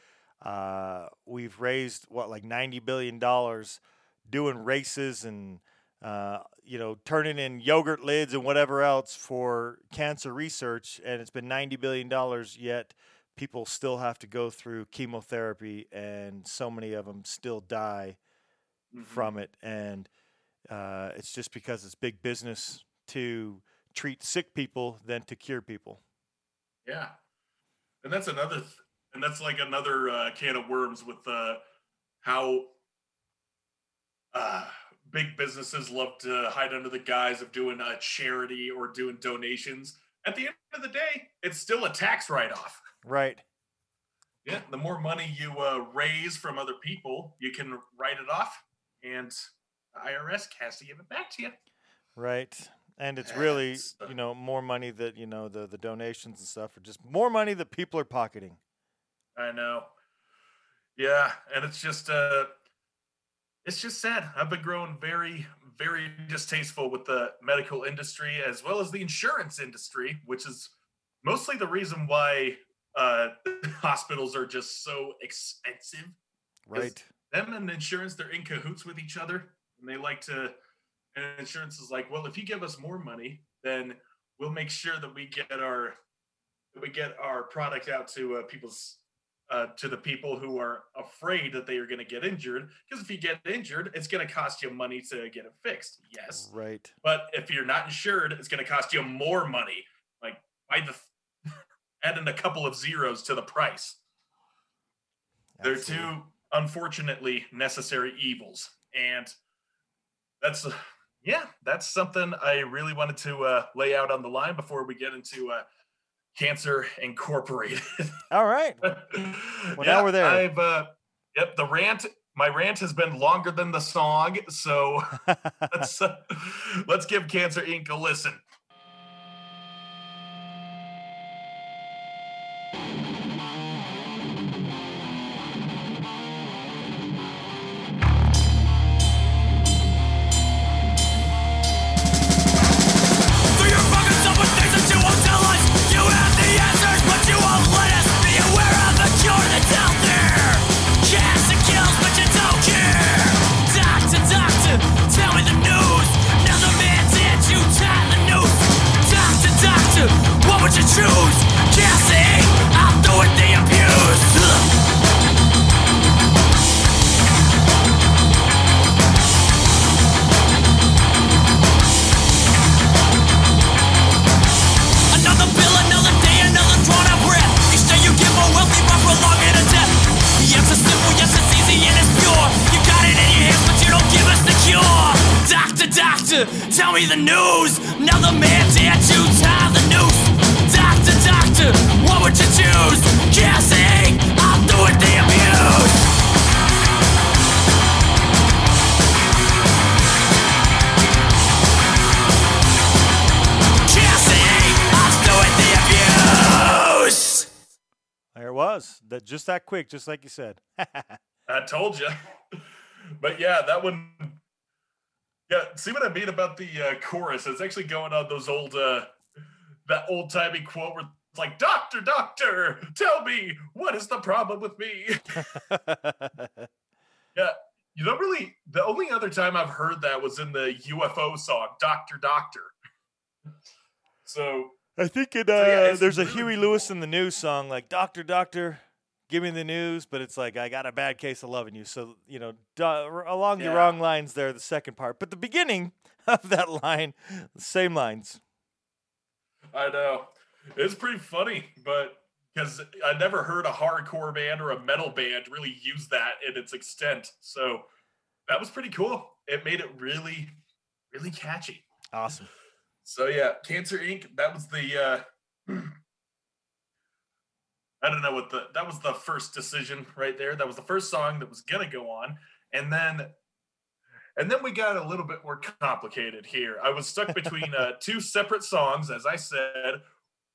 Speaker 2: uh, we've raised what like ninety billion dollars doing races and uh, you know turning in yogurt lids and whatever else for cancer research, and it's been ninety billion dollars yet. People still have to go through chemotherapy, and so many of them still die
Speaker 1: Mhm.
Speaker 2: from it, and uh, it's just because it's big business to treat sick people than to cure people.
Speaker 1: Yeah, and that's another, th- and that's like another uh, can of worms with uh, how uh, big businesses love to hide under the guise of doing a charity or doing donations. At the end of the day, it's still a tax write-off.
Speaker 2: Right.
Speaker 1: Yeah, the more money you uh, raise from other people, you can write it off, and the IRS has to give it back to you.
Speaker 2: Right. And it's really, you know, more money that, you know, the, the donations and stuff are just more money that people are pocketing.
Speaker 1: I know. Yeah, and it's just uh it's just sad. I've been growing very very distasteful with the medical industry as well as the insurance industry, which is mostly the reason why uh hospitals are just so expensive.
Speaker 2: Right.
Speaker 1: Them and insurance they're in cahoots with each other and they like to and insurance is like, "Well, if you give us more money, then we'll make sure that we get our that we get our product out to uh, people's uh, to the people who are afraid that they are going to get injured. Because if you get injured, it's going to cost you money to get it fixed. Yes,
Speaker 2: Right.
Speaker 1: but if you're not insured, it's going to cost you more money. Like by the add in a couple of zeros to the price. They're two unfortunately necessary evils, and that's uh, yeah, that's something I really wanted to uh, lay out on the line before we get into uh, Cancer Incorporated.
Speaker 2: All right.
Speaker 1: well,
Speaker 2: now we're there.
Speaker 1: I've uh, yep, the rant. My rant has been longer than the song, so let's uh, let's give Cancer Inc. a listen.
Speaker 3: What you choose? Guessing, I'll do it the abuse. Another bill, another day, another drawn out breath. Each day you get more wealthy by prolonging a death. Yes, it's simple, yes, it's easy, and it's pure. You got it in your hands, but you don't give us the cure. Doctor, doctor, tell me the news. Another man dared to
Speaker 2: That just that quick, just like you said.
Speaker 1: I told you. but yeah, that one. Yeah, see what I mean about the uh, chorus? It's actually going on those old, uh, that old timey quote where it's like, "Doctor, doctor, tell me what is the problem with me." yeah, you don't really. The only other time I've heard that was in the UFO song, "Doctor, Doctor." So
Speaker 2: I think it.
Speaker 1: yeah,
Speaker 2: Uh, there's a Huey
Speaker 1: cool.
Speaker 2: Lewis and the News song like "Doctor, Doctor, give me the news, but it's like I got a bad case of loving you. So you know, duh, along the wrong lines there, the second part, but the beginning of that line, same lines.
Speaker 1: I know. It's pretty funny, but because I never heard a hardcore band or a metal band really use that in its extent. So that was pretty cool. It made it really, really catchy.
Speaker 2: Awesome.
Speaker 1: So yeah, Cancer Inc. That was the uh I don't know what the that was the first decision right there. That was the first song that was gonna go on. And then and then we got a little bit more complicated here. I was stuck between uh, two separate songs, as I said,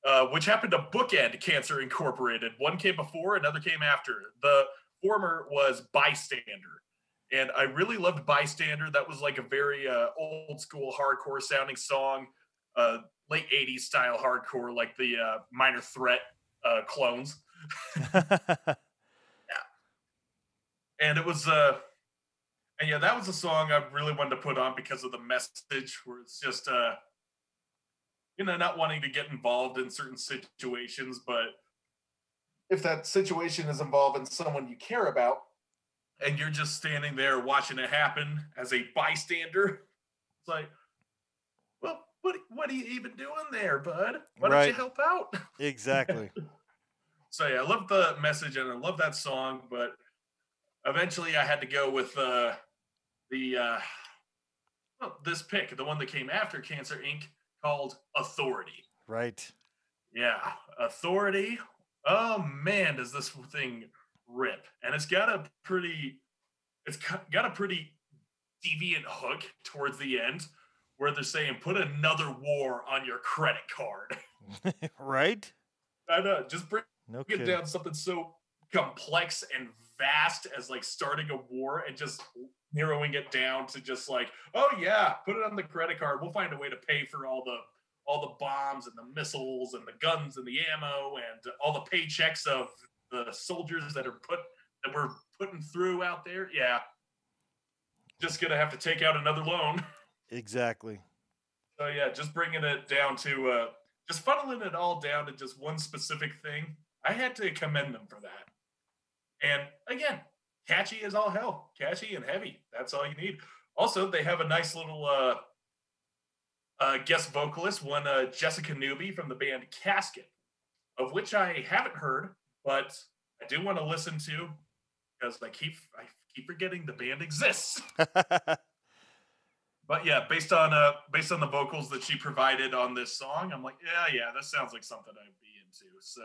Speaker 1: uh, which happened to bookend Cancer Incorporated. One came before, another came after. The former was Bystander. And I really loved Bystander. That was like a very uh, old school hardcore sounding song, uh, late 80s style hardcore, like the uh, Minor Threat uh, clones. Yeah. And it was uh and yeah that was a song i really wanted to put on because of the message where it's just uh you know not wanting to get involved in certain situations but if that situation is involving someone you care about and you're just standing there watching it happen as a bystander it's like well what what are you even doing there bud why don't you help out
Speaker 2: exactly.
Speaker 1: so yeah, I love the message and I love that song, but eventually I had to go with uh, the uh, well, this pick, the one that came after Cancer Inc. called Authority.
Speaker 2: Right.
Speaker 1: Yeah, Authority. Oh man, does this thing rip? And it's got a pretty, it's got a pretty deviant hook towards the end, where they're saying, "Put another war on your credit card."
Speaker 2: right.
Speaker 1: I know, just bring
Speaker 2: No
Speaker 1: get
Speaker 2: kidding.
Speaker 1: down something so complex and vast as like starting a war and just narrowing it down to just like oh yeah put it on the credit card we'll find a way to pay for all the all the bombs and the missiles and the guns and the ammo and all the paychecks of the soldiers that are put that we're putting through out there yeah just gonna have to take out another loan
Speaker 2: Exactly.
Speaker 1: so yeah, just bringing it down to uh, just funneling it all down to just one specific thing. I had to commend them for that. And again, catchy as all hell, catchy and heavy. That's all you need. Also, they have a nice little uh, uh, guest vocalist, one uh, Jessica Newby from the band Casket, of which I haven't heard, but I do want to listen to because I keep I keep forgetting the band exists. But yeah, based on uh based on the vocals that she provided on this song, I'm like, yeah, yeah, that sounds like something I'd be into. So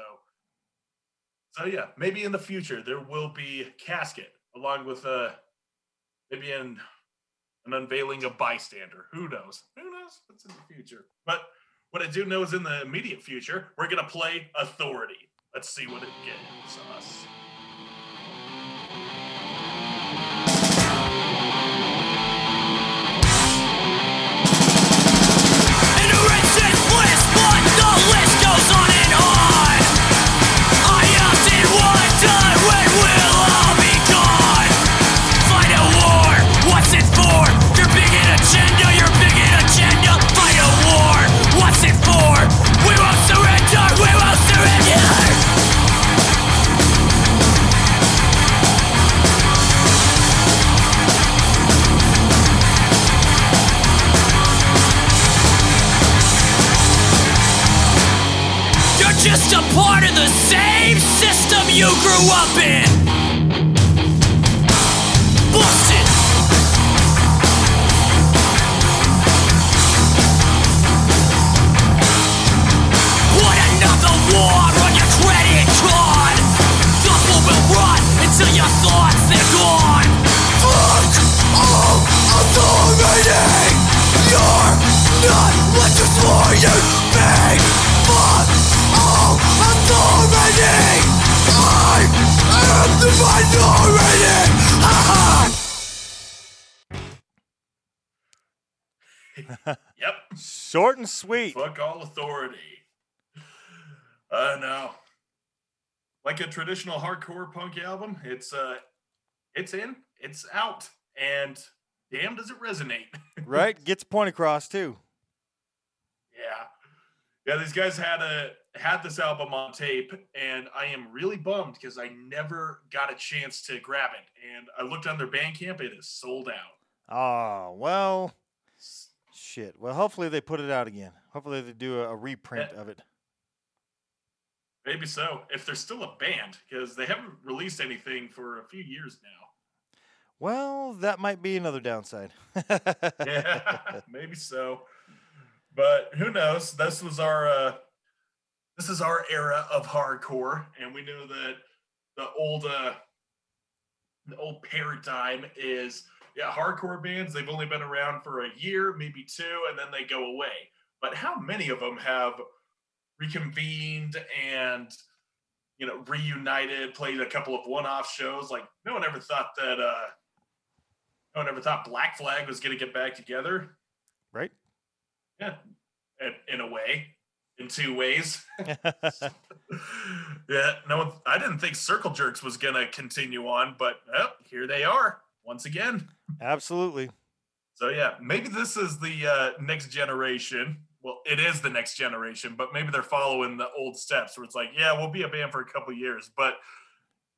Speaker 1: so yeah, maybe in the future there will be casket along with uh maybe an an unveiling of bystander. Who knows? Who knows what's in the future? But what I do know is in the immediate future, we're gonna play authority. Let's see what it gives us.
Speaker 5: You grew up in. Busted. Put another war on your credit card. Double will run until your thoughts they're gone. Fuck all authority. You're not what you swore you'd be. Fuck the minority.
Speaker 1: Yep.
Speaker 2: Short and sweet.
Speaker 1: Fuck all authority. Uh no. Like a traditional hardcore punk album, it's uh it's in, it's out, and damn does it resonate.
Speaker 2: Right? Gets point across too.
Speaker 1: yeah. Yeah, these guys had a had this album on tape, and I am really bummed because I never got a chance to grab it. And I looked on their Bandcamp; it is sold out.
Speaker 2: Oh, well, shit. Well, hopefully they put it out again. Hopefully they do a, a reprint of it.
Speaker 1: Maybe so, if they're still a band, because they haven't released anything for a few years now.
Speaker 2: Well, that might be another downside.
Speaker 1: yeah, maybe so. But who knows? This was our uh, this is our era of hardcore, and we know that the old uh, the old paradigm is yeah, hardcore bands. They've only been around for a year, maybe two, and then they go away. But how many of them have reconvened and you know reunited, played a couple of one-off shows? Like no one ever thought that. uh no one ever thought Black Flag was going to get back together.
Speaker 2: Right?
Speaker 1: Yeah, in, in a way, in two ways. yeah, no one. I didn't think Circle Jerks was to continue on, but oh, here they are once again.
Speaker 2: Absolutely.
Speaker 1: So yeah, maybe this is the uh, next generation. Well, it is the next generation, but maybe they're following the old steps where it's like, yeah, we'll be a band for a couple years, but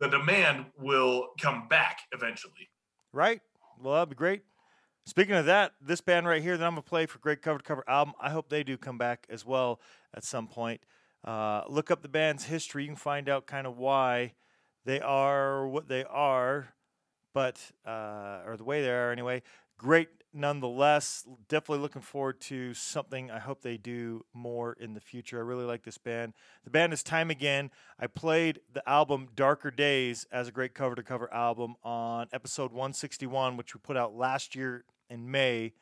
Speaker 1: the demand will come back eventually.
Speaker 2: Right? Well, that'd be great. Speaking of that, this band right here that I'm gonna play for Great Cover to Cover album, I hope they do come back as well at some point. Uh, look up the band's history; you can find out kind of why they are what they are, but uh, or the way they are anyway. Great nonetheless. Definitely looking forward to something. I hope they do more in the future. I really like this band. The band is Time Again. I played the album Darker Days as a great cover to cover album on episode 161, which we put out last year in May.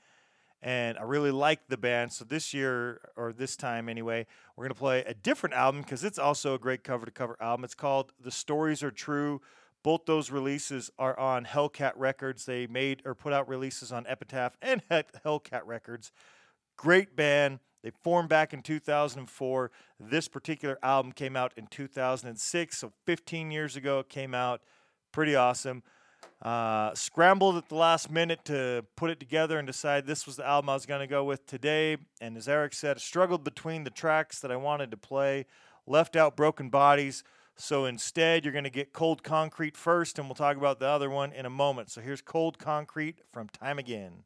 Speaker 2: And I really like the band. So this year, or this time anyway, we're going to play a different album because it's also a great cover to cover album. It's called The Stories Are True. Both those releases are on Hellcat Records. They made or put out releases on Epitaph and Hellcat Records. Great band. They formed back in 2004. This particular album came out in 2006, so 15 years ago it came out. Pretty awesome. Uh, scrambled at the last minute to put it together and decide this was the album I was going to go with today. And as Eric said, struggled between the tracks that I wanted to play, left out Broken Bodies. So instead, you're going to get Cold Concrete first, and we'll talk about the other one in a moment. So here's Cold Concrete from Time Again.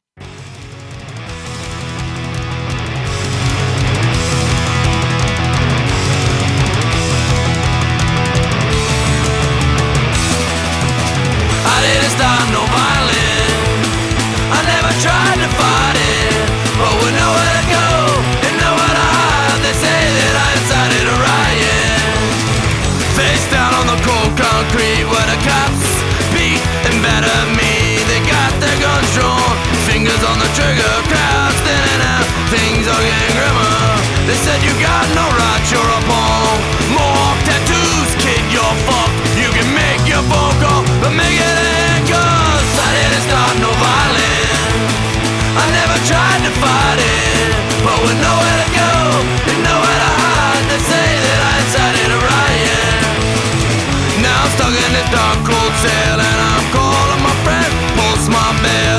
Speaker 3: They said you got no right, you're a pawn. More tattoos, kid, you're fucked. You can make your phone call, but make it cause I didn't start no violence. I never tried to fight it, but with nowhere to go and nowhere to hide, they say that I incited a riot. Now I'm stuck in this dark cold cell and I'm calling my friend, pulls my bell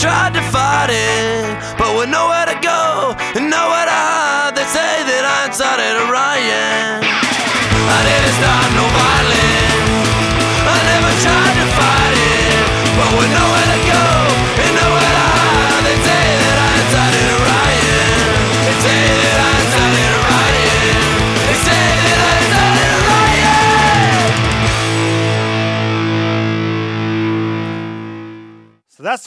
Speaker 3: tried to fight it,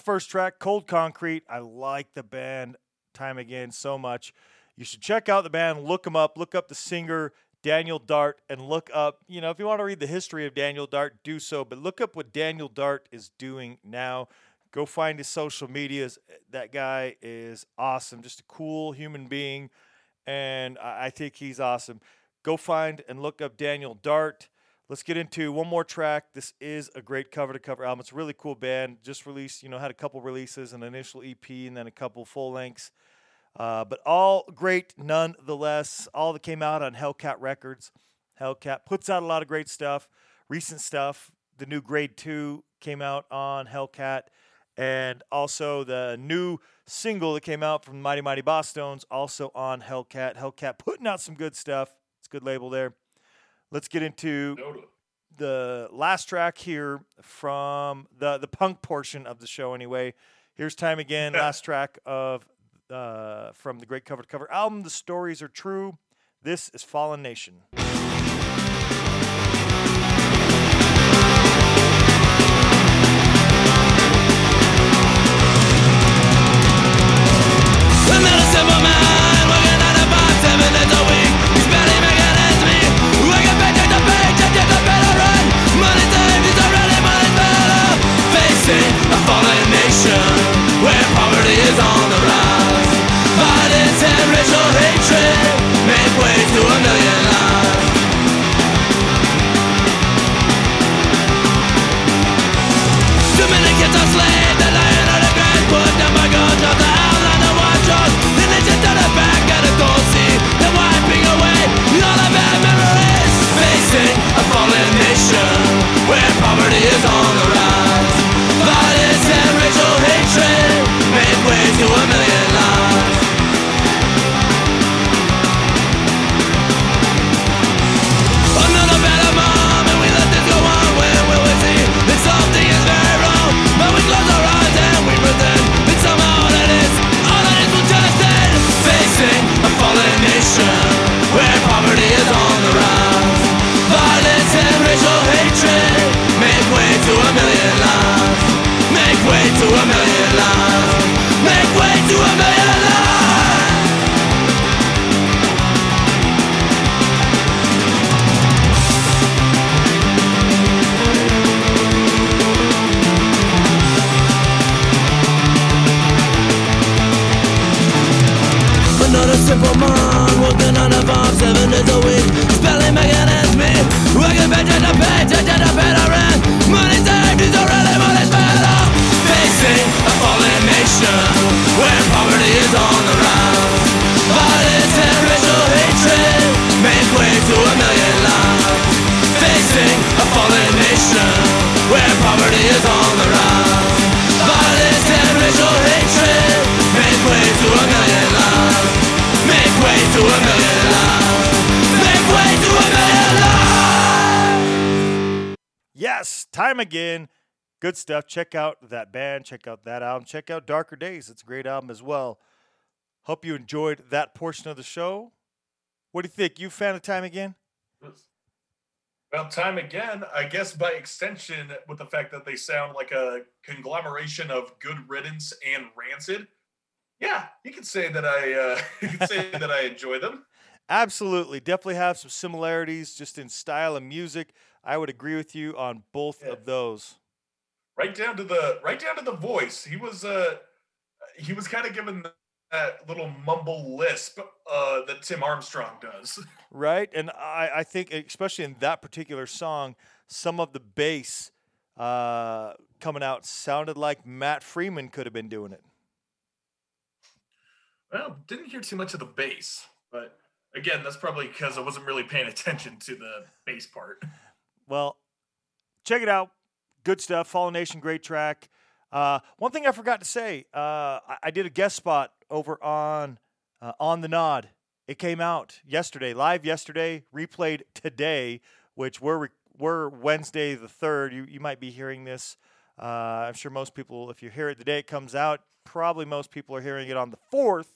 Speaker 2: first track, Cold Concrete. I like the band Time Again so much. You should check out the band, look them up, look up the singer Daniel Dart, and look up, you know, if you want to read the history of Daniel Dart, do so. But look up what Daniel Dart is doing now. Go find his social medias. That guy is awesome, just a cool human being, and I think he's awesome. Go find and look up Daniel Dart. Let's get into one more track. This is a great cover to cover album. It's a really cool band. Just released, you know, had a couple releases, an initial EP, and then a couple full lengths. Uh, but all great nonetheless. All that came out on Hellcat Records. Hellcat puts out a lot of great stuff, recent stuff. The new Grade 2 came out on Hellcat. And also the new single that came out from Mighty Mighty Bosstones, also on Hellcat. Hellcat putting out some good stuff. It's a good label there. Let's get into
Speaker 1: Totally.
Speaker 2: the last track here from the the punk portion of the show anyway. Here's time again last track of uh, from the great cover to cover album the stories are true. This is fallen nation.
Speaker 3: I'm not a simple where poverty is on the rise. Violence and racial hatred make way to a million lives. Another we let this go on. When will we see that something is very wrong? But we close our eyes and we pretend that somehow all is was tested. Facing a fallen nation million lives. Make way to a million lives. Make way to a million
Speaker 2: time again good stuff check out that band check out that album check out darker days it's a great album as well hope you enjoyed that portion of the show what do you think you a fan of time again
Speaker 1: Well, time again, I guess by extension, with the fact that they sound like a conglomeration of Good Riddance and Rancid. Yeah, you could say that I uh, you could say that I enjoy them.
Speaker 2: Absolutely. Definitely have some similarities just in style and music. I would agree with you on both
Speaker 1: Yeah.
Speaker 2: of those.
Speaker 1: Right down to the right down to the voice. He was uh he was kind of given that little mumble lisp uh that Tim Armstrong does.
Speaker 2: Right? And I, I think, especially in that particular song, some of the bass uh, coming out sounded like Matt Freeman could have been doing it.
Speaker 1: Well, didn't hear too much of the bass, but again, that's probably because I wasn't really paying attention to the bass part.
Speaker 2: Well, check it out. Good stuff. Fallen Nation, great track. Uh, one thing I forgot to say, uh, I, I did a guest spot over on uh, on the Nod. It came out yesterday, live yesterday, replayed today, which we're re- we're Wednesday the third. You you might be hearing this. Uh, I'm sure most people, if you hear it the day it comes out, probably most people are hearing it on the fourth.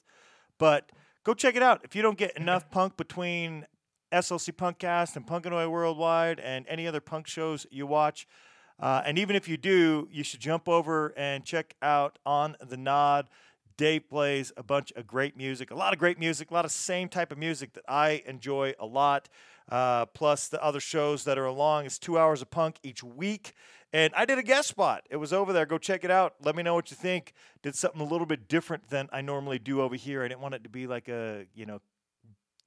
Speaker 2: But go check it out. If you don't get enough punk between SLC Punkcast and Punkanoid Worldwide and any other punk shows you watch. Uh, and even if you do, you should jump over and check out On the Nod. Dave plays a bunch of great music, a lot of great music, a lot of same type of music that I enjoy a lot. Uh, plus the other shows that are along. It's two hours of punk each week. And I did a guest spot. It was over there. Go check it out. Let me know what you think. Did something a little bit different than I normally do over here. I didn't want it to be like a, you know,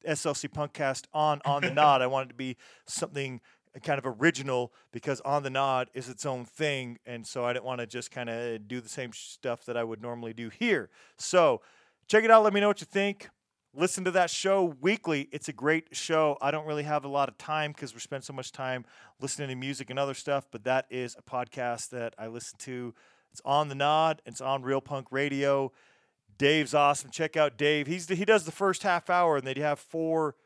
Speaker 2: SLC Punkcast on on the nod. I wanted to be something kind of original because on the nod is its own thing, and so I didn't want to just kind of do the same stuff that I would normally do here. So check it out. Let me know what you think. Listen to that show weekly. It's a great show. I don't really have a lot of time because we spend so much time listening to music and other stuff, but that is a podcast that I listen to. It's on the nod. It's on Real Punk Radio. Dave's awesome. Check out Dave. He's he does the first half hour, and then you have four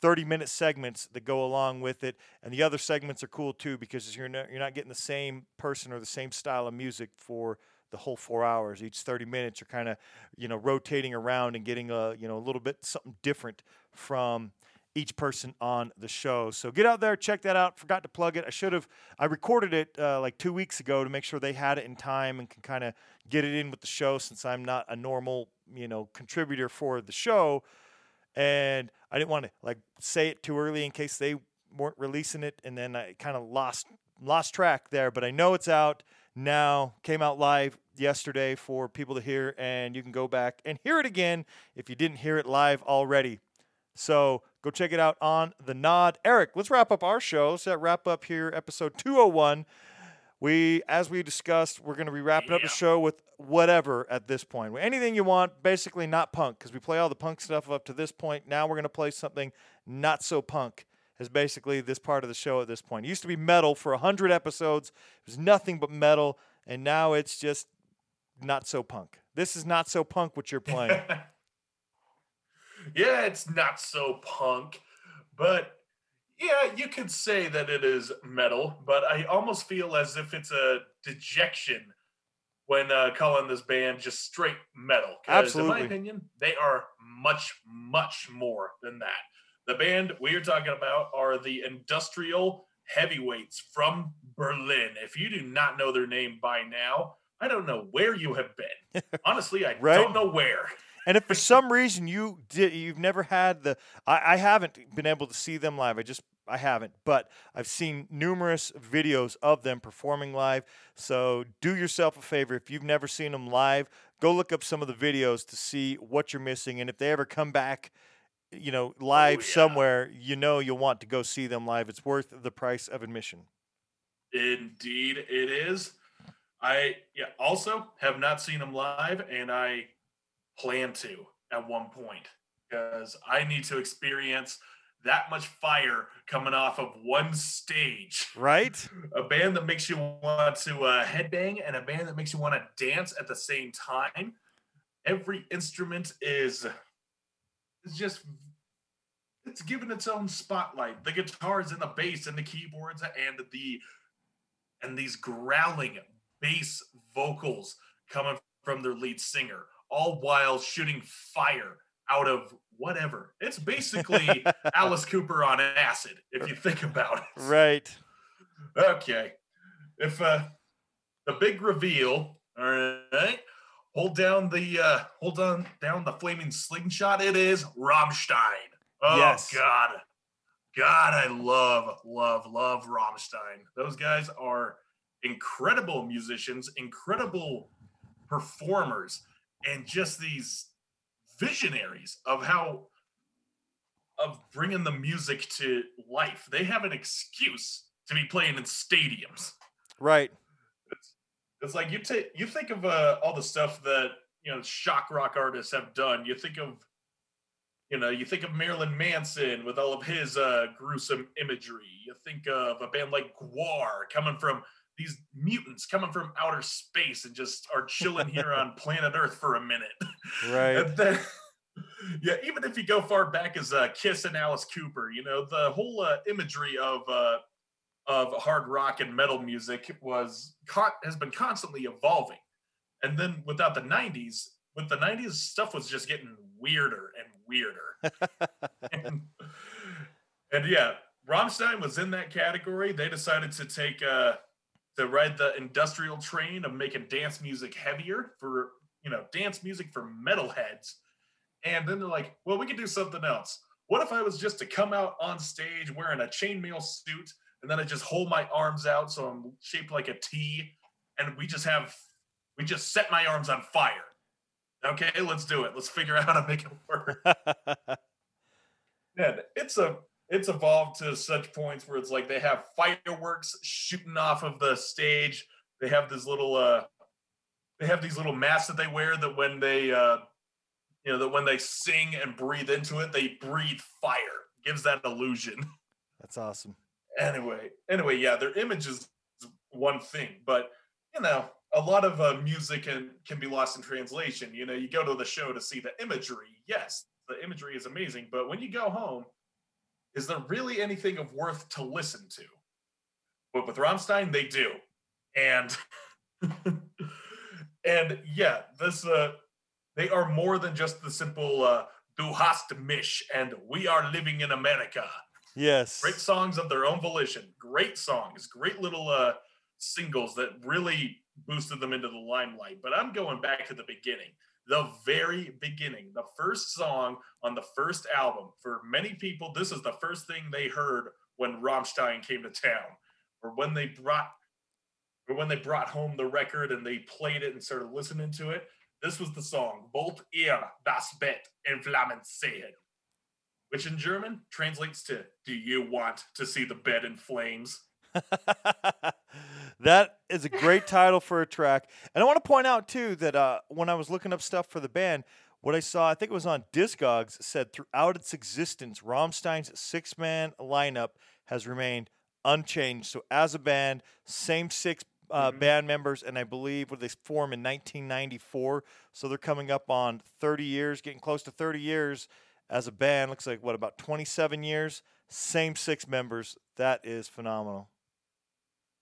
Speaker 2: 30 minute segments that go along with it. And the other segments are cool too because you're not, you're not getting the same person or the same style of music for the whole four hours. Each 30 minutes, you're kind of, you know, rotating around and getting a, you know, a little bit something different from each person on the show. So get out there, check that out. Forgot to plug it. I should have. I recorded it uh, like two weeks ago to make sure they had it in time and can kind of get it in with the show since I'm not a normal, you know, contributor for the show. And I didn't want to like say it too early in case they weren't releasing it, and then I kind of lost lost track there. But I know it's out now. Came out live yesterday for people to hear, and you can go back and hear it again if you didn't hear it live already. So go check it out on the Nod. Eric, let's wrap up our show. Let's wrap up here, episode 201. We, as we discussed, we're going to be wrapping up the show with whatever at this point. Anything you want, basically not punk, because we play all the punk stuff up to this point. Now we're going to play something not so punk, is basically this part of the show at this point. It used to be metal for 100 episodes, it was nothing but metal, and now it's just not so punk. This is not so punk what you're playing.
Speaker 1: yeah, it's not so punk, but yeah, you could say that it is metal, but I almost feel as if it's a dejection when uh, calling this band just straight metal. 'cause In my opinion, they are much, much more than that. The band we are talking about are the Industrial Heavyweights from Berlin. If you do not know their name by now, I don't know where you have been. Honestly, I
Speaker 2: Right?
Speaker 1: don't know where.
Speaker 2: And if for some reason you did, you've never had the, I, I haven't been able to see them live. I just, I haven't, but I've seen numerous videos of them performing live. So do yourself a favor if you've never seen them live, go look up some of the videos to see what you're missing. And if they ever come back, you know, live oh,
Speaker 1: yeah.
Speaker 2: somewhere, you know you'll want to go see them live. It's worth the price of admission.
Speaker 1: Indeed, it is. I yeah also have not seen them live, and I plan to at one point because I need to experience that much fire coming off of one stage.
Speaker 2: Right?
Speaker 1: A band that makes you want to uh, headbang and a band that makes you want to dance at the same time. Every instrument is is just it's given its own spotlight. The guitars and the bass and the keyboards and the and these growling bass vocals coming from their lead singer, all while shooting fire out of whatever. It's basically Alice Cooper on acid, if you think about it.
Speaker 2: Right.
Speaker 1: Okay. If uh the big reveal, all right. Hold down the uh hold on down the flaming slingshot. It is Rammstein. Oh
Speaker 2: Yes.
Speaker 1: god. God, I love, love, love Rammstein. Those guys are incredible musicians, incredible performers, and just these visionaries of how of bringing the music to life. They have an excuse to be playing in stadiums.
Speaker 2: Right.
Speaker 1: It's, it's like you take you think of uh, all the stuff that you know shock rock artists have done. You think of you know you think of Marilyn Manson with all of his uh, gruesome imagery. You think of a band like Gwar coming from these mutants coming from outer space and just are chilling here on planet Earth for a minute.
Speaker 2: Right.
Speaker 1: And then, yeah, even if you go far back as uh, Kiss and Alice Cooper, you know the whole uh, imagery of uh, of hard rock and metal music was con- has been constantly evolving. And then without the '90s, with the '90s, stuff was just getting weirder and weirder. and, and yeah, Rammstein was in that category. They decided to take uh, to ride the industrial train of making dance music heavier for you know, dance music for metalheads. And then they're like, well, we could do something else. What if I was just to come out on stage wearing a chainmail suit and then I just hold my arms out so I'm shaped like a T and we just have we just set my arms on fire. Okay, let's do it. Let's figure out how to make it work. And it's a it's evolved to such points where it's like they have fireworks shooting off of the stage. They have this little uh they have these little masks that they wear that when they uh you know that when they sing and breathe into it, they breathe fire. Gives that illusion.
Speaker 2: That's awesome.
Speaker 1: Anyway, anyway, yeah, their image is one thing, but you know, a lot of uh, music can can be lost in translation. You know, you go to the show to see the imagery. Yes, the imagery is amazing, but when you go home, is there really anything of worth to listen to? But with Rammstein, they do, and and yeah, this uh, they are more than just the simple uh, "Du hast mich" and "We are living in America."
Speaker 2: Yes.
Speaker 1: great songs of their own volition great songs great little uh singles that really boosted them into the limelight but i'm going back to the beginning the very beginning the first song on the first album for many people this is the first thing they heard when rammstein came to town or when they brought or when they brought home the record and they played it and started listening to it this was the song Wollt ihr das Bett in Flammen sehen which in German translates to Do you want to see the bed in flames?
Speaker 2: that is a great title for a track. And I want to point out too that uh, when I was looking up stuff for the band, what I saw, I think it was on Discogs, said throughout its existence, Rammstein's six-man lineup has remained unchanged. So as a band, same six uh,
Speaker 1: Mhm.
Speaker 2: band members, and I believe what they formed in 1994. So they're coming up on 30 years, getting close to 30 years as a band. Looks like what about 27 years? Same six members. That is phenomenal.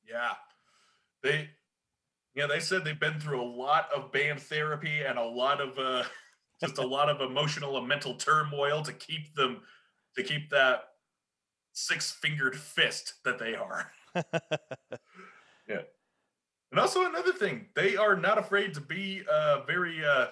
Speaker 1: Yeah. They yeah, they said they've been through a lot of band therapy and a lot of uh just a lot of emotional and mental turmoil to keep them to keep that six-fingered fist that they are. Yeah. And also another thing, they are not afraid to be uh, very uh,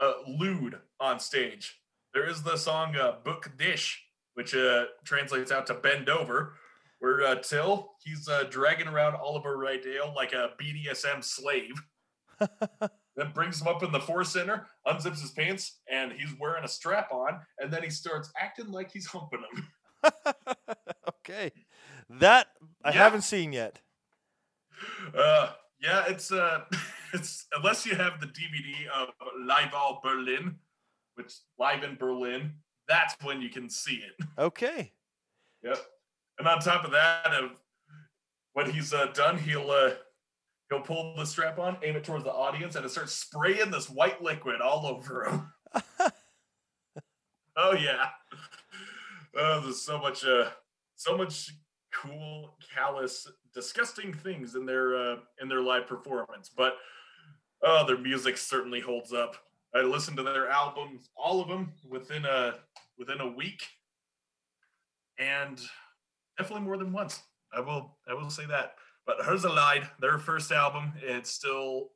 Speaker 1: uh, lewd on stage. There is the song uh, "Bück dich," which uh, translates out to "bend over," where uh, Till he's uh, dragging around Oliver Riedel like a BDSM slave. then brings him up in the four center, unzips his pants, and he's wearing a strap on, and then he starts acting like he's humping him.
Speaker 2: okay. That I
Speaker 1: Yeah.
Speaker 2: haven't seen yet.
Speaker 1: Uh, yeah, it's uh, it's unless you have the DVD of Live aus Berlin, which live in Berlin, that's when you can see it.
Speaker 2: Okay.
Speaker 1: Yep. And on top of that, of when he's uh, done, he'll uh, he'll pull the strap on, aim it towards the audience, and it starts spraying this white liquid all over him. oh yeah. Oh, there's so much uh, so much cool, callous, disgusting things in their uh, in their live performance, but oh, their music certainly holds up. I listened to their albums, all of them, within a within a week, and definitely more than once. I will I will say that. But Herzleid, their first album, it's still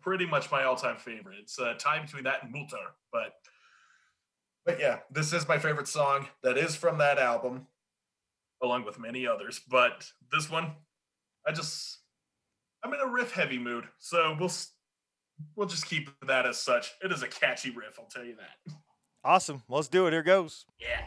Speaker 1: pretty much my all-time favorite. It's a tie between that and Mutter, but but yeah, this is my favorite song that is from that album, along with many others. But this one, I just I'm in a riff heavy mood, so we'll we'll just keep that as such. It is a catchy riff, I'll tell you that.
Speaker 2: Awesome. Let's do it. Here goes.
Speaker 1: Yeah.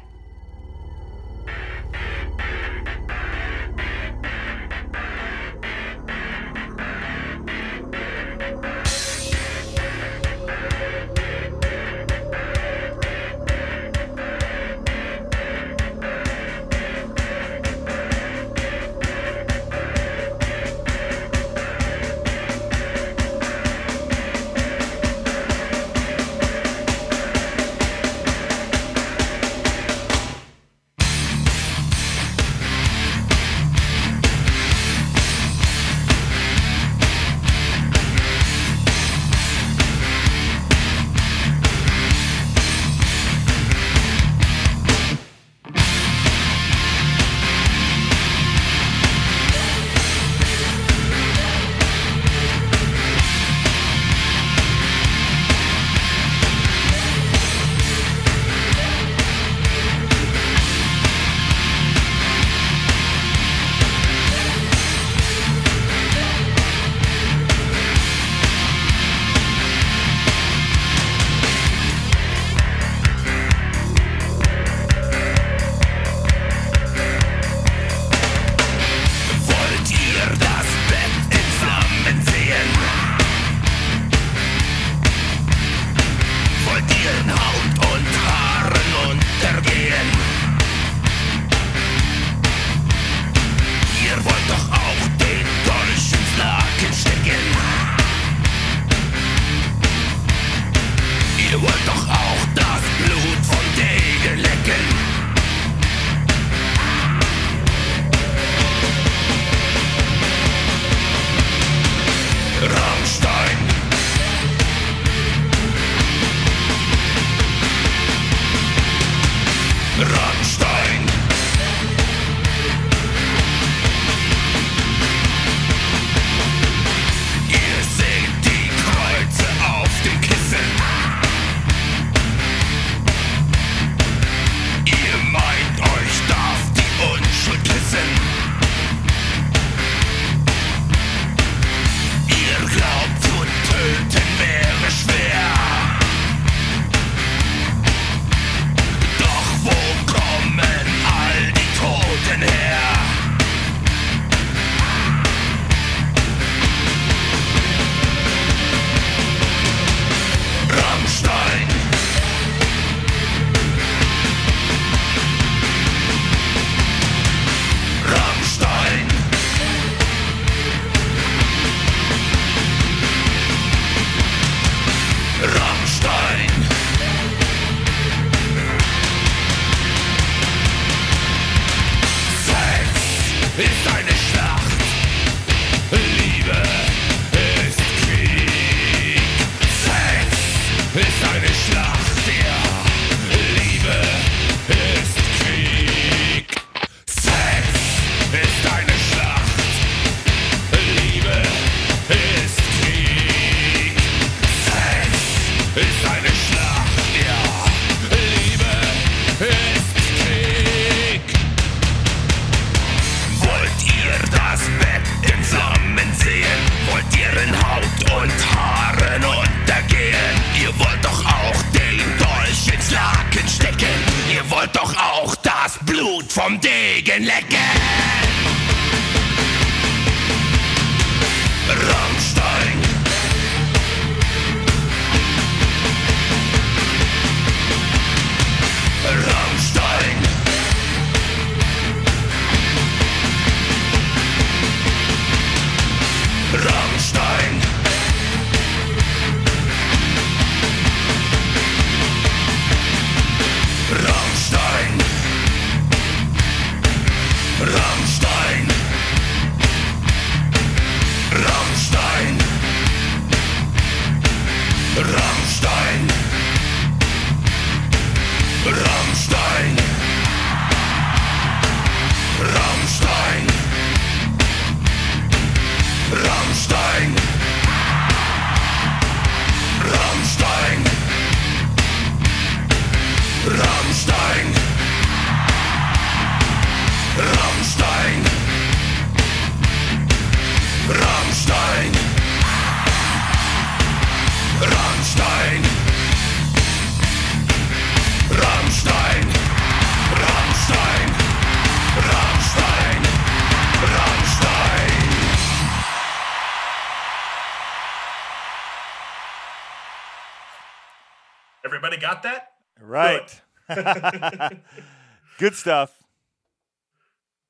Speaker 2: Good stuff.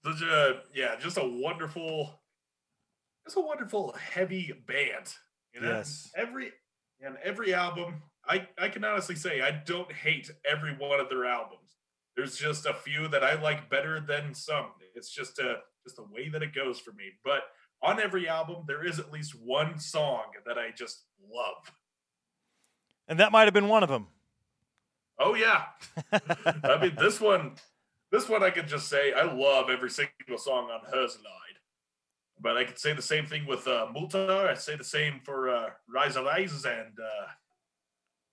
Speaker 1: Such a yeah, just a wonderful, just a wonderful heavy band. You know?
Speaker 2: Yes.
Speaker 1: Every and every album, I I can honestly say I don't hate every one of their albums. There's just a few that I like better than some. It's just a just a way that it goes for me. But on every album, there is at least one song that I just love.
Speaker 2: And that might have been one of them.
Speaker 1: Oh yeah. I mean this one this one I could just say I love every single song on Herzleid. But I could say the same thing with uh Mutter. I'd say the same for uh Reise, Reise and uh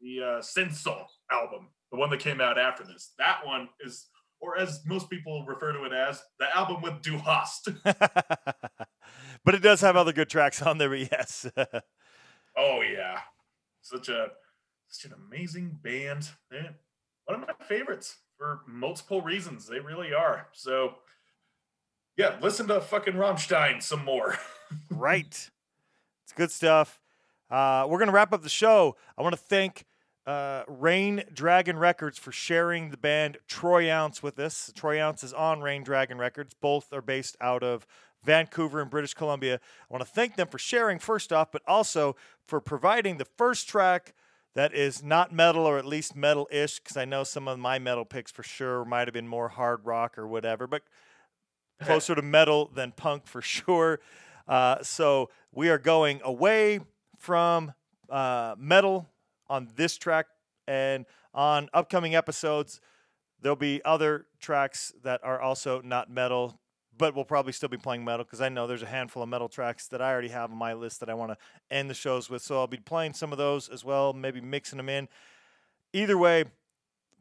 Speaker 1: the uh Sehnsucht album, the one that came out after this. That one is or as most people refer to it as the album with Du Hast.
Speaker 2: but it does have other good tracks on there, but yes.
Speaker 1: oh yeah. Such a such an amazing band. One of my favorites for multiple reasons. They really are. So yeah, listen to fucking Rammstein some more.
Speaker 2: right. It's good stuff. Uh, we're going to wrap up the show. I want to thank uh, Rain Dragon Records for sharing the band Troy Ounce with us. Troy Ounce is on Rain Dragon Records. Both are based out of Vancouver in British Columbia. I want to thank them for sharing, first off, but also for providing the first track that is not metal or at least metal ish, because I know some of my metal picks for sure might have been more hard rock or whatever, but closer to metal than punk for sure. Uh, so we are going away from uh, metal on this track and on upcoming episodes. There'll be other tracks that are also not metal, but we'll probably still be playing metal because I know there's a handful of metal tracks that I already have on my list that I want to end the shows with. So I'll be playing some of those as well, maybe mixing them in. Either way,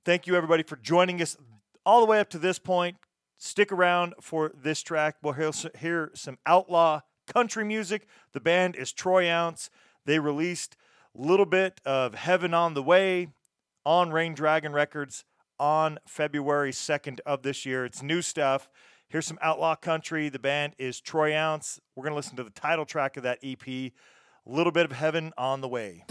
Speaker 2: thank you everybody for joining us all the way up to this point. Stick around for this track. We'll hear, some outlaw country music. The band is Troy Ounce. They released a little bit of Heaven on the Way on Rain Dragon Records on February 2nd of this year. It's new stuff. Here's some outlaw country. The band is Troy Ounce. We're going to listen to the title track of that EP, A Little Bit of Heaven on the Way.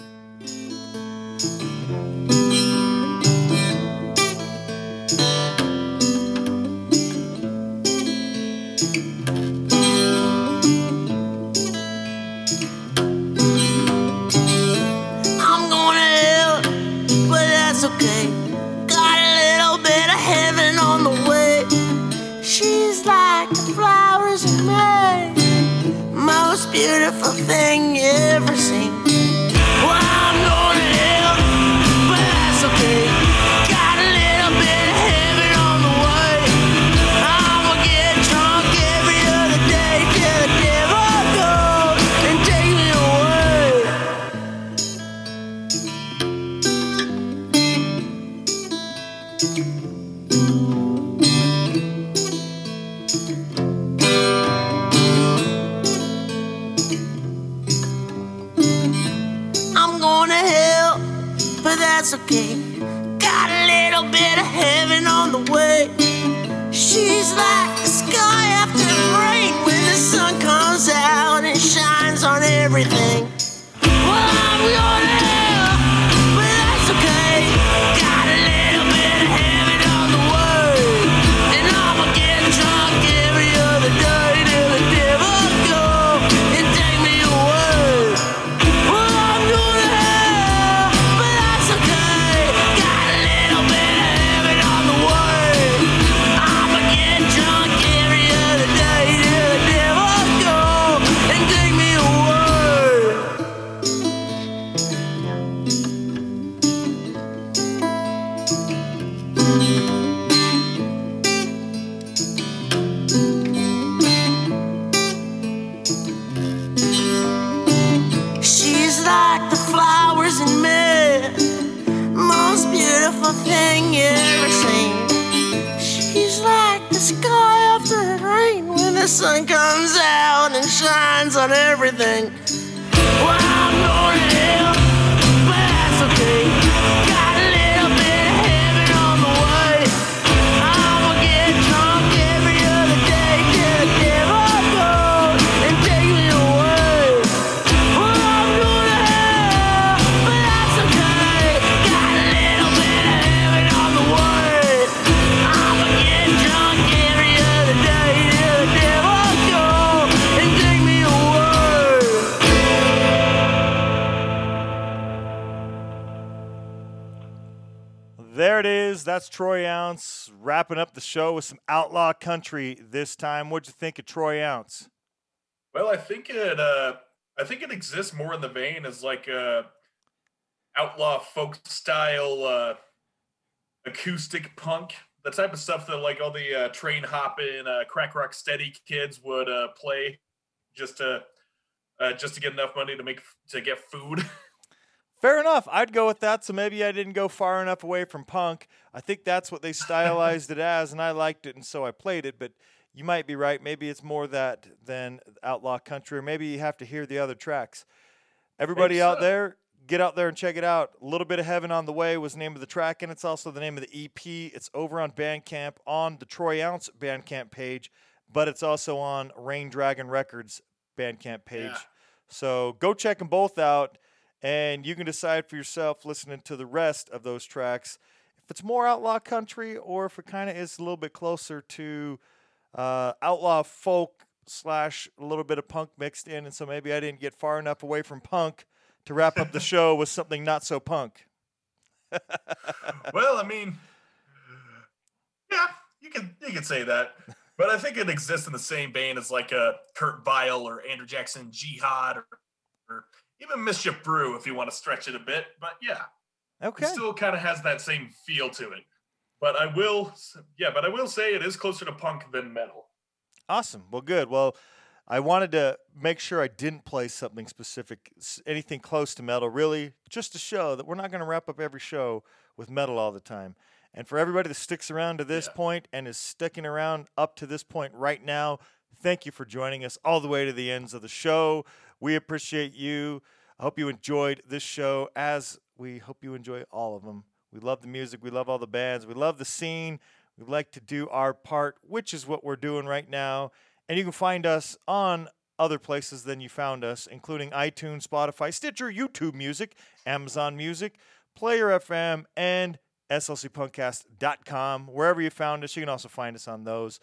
Speaker 6: Beautiful thing you ever seen. Well, I'm going to hell, but that's okay. Got a little bit of heaven on the way. I'ma get drunk every other day till the devil and me away. Okay. Got a little bit of heaven on the way. She's like
Speaker 2: Troy Ounce wrapping up the show with some outlaw country this time. What'd you think of Troy Ounce?
Speaker 1: Well, I think it uh I think it exists more in the vein as like a outlaw folk style uh acoustic punk, the type of stuff that like all the uh, train hopping uh, crack rock steady kids would uh play just to uh just to get enough money to make to get food.
Speaker 2: Fair enough. I'd go with that. So maybe I didn't go far enough away from punk. I think that's what they stylized it as, and I liked it, and so I played it. But you might be right. Maybe it's more that than outlaw country, or maybe you have to hear the other tracks. Everybody out
Speaker 1: so.
Speaker 2: there, get out there and check it out. A little bit of heaven on the way was the name of the track, and it's also the name of the EP. It's over on Bandcamp on the Troy Ounce Bandcamp page, but it's also on Rain Dragon Records Bandcamp page.
Speaker 1: Yeah.
Speaker 2: So go check them both out, and you can decide for yourself listening to the rest of those tracks if it's more outlaw country or if it kind of is a little bit closer to uh, outlaw folk slash a little bit of punk mixed in. And so maybe I didn't get far enough away from punk to wrap up the show with something not so punk.
Speaker 1: well, I mean, yeah, you can you can say that, but I think it exists in the same vein as like a Kurt Vile or Andrew Jackson Jihad or, or even Mischief Brew if you want to stretch it a bit. But yeah,
Speaker 2: Okay.
Speaker 1: it still kind of has that same feel to it. but I will, yeah, but I will say it is closer to punk than metal.
Speaker 2: Awesome. Well, good. Well, I wanted to make sure I didn't play something specific, anything close to metal, really, just to show that we're not going to wrap up every show with metal all the time. And for everybody that sticks around to this
Speaker 1: Yeah.
Speaker 2: point and is sticking around up to this point right now, thank you for joining us all the way to the ends of the show. We appreciate you. I hope you enjoyed this show as we hope you enjoy all of them. We love the music, we love all the bands, we love the scene. We like to do our part, which is what we're doing right now. And you can find us on other places than you found us, including iTunes, Spotify, Stitcher, YouTube Music, Amazon Music, Player FM, and slcpunkcast.com. Wherever you found us, you can also find us on those.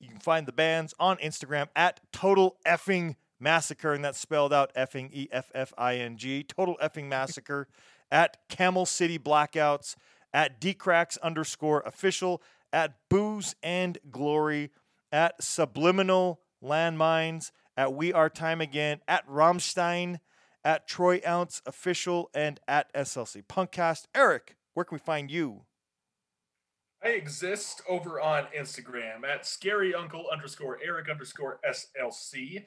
Speaker 2: You can find the bands on Instagram at Total Effing Massacre, and that's spelled out effing E F F I N G. Total Effing Massacre at Camel City Blackouts at Dee Cracks underscore official at Booze and Glory at Subliminal Landmines at We Are Time Again at Rammstein at Troy Ounce official and at SLC Punkcast. Eric, where can we find you?
Speaker 1: I exist over on Instagram at scary uncle underscore Eric underscore SLC.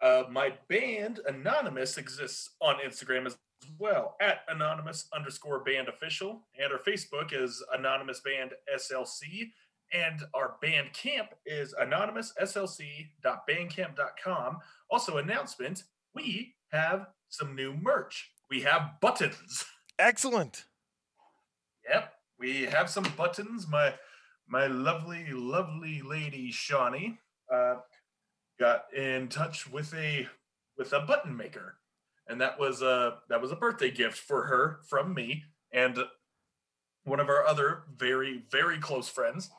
Speaker 1: Uh, my band Anonymous exists on Instagram as well at anonymous underscore band official, and our Facebook is anonymous band SLC, and our band camp is anonymouslc.bandcamp.com. Also, announcement: we have some new merch. We have buttons.
Speaker 2: Excellent.
Speaker 1: Yep, we have some buttons. My my lovely, lovely lady Shawnee uh, got in touch with a with a button maker, and that was a that was a birthday gift for her from me and one of our other very very close friends,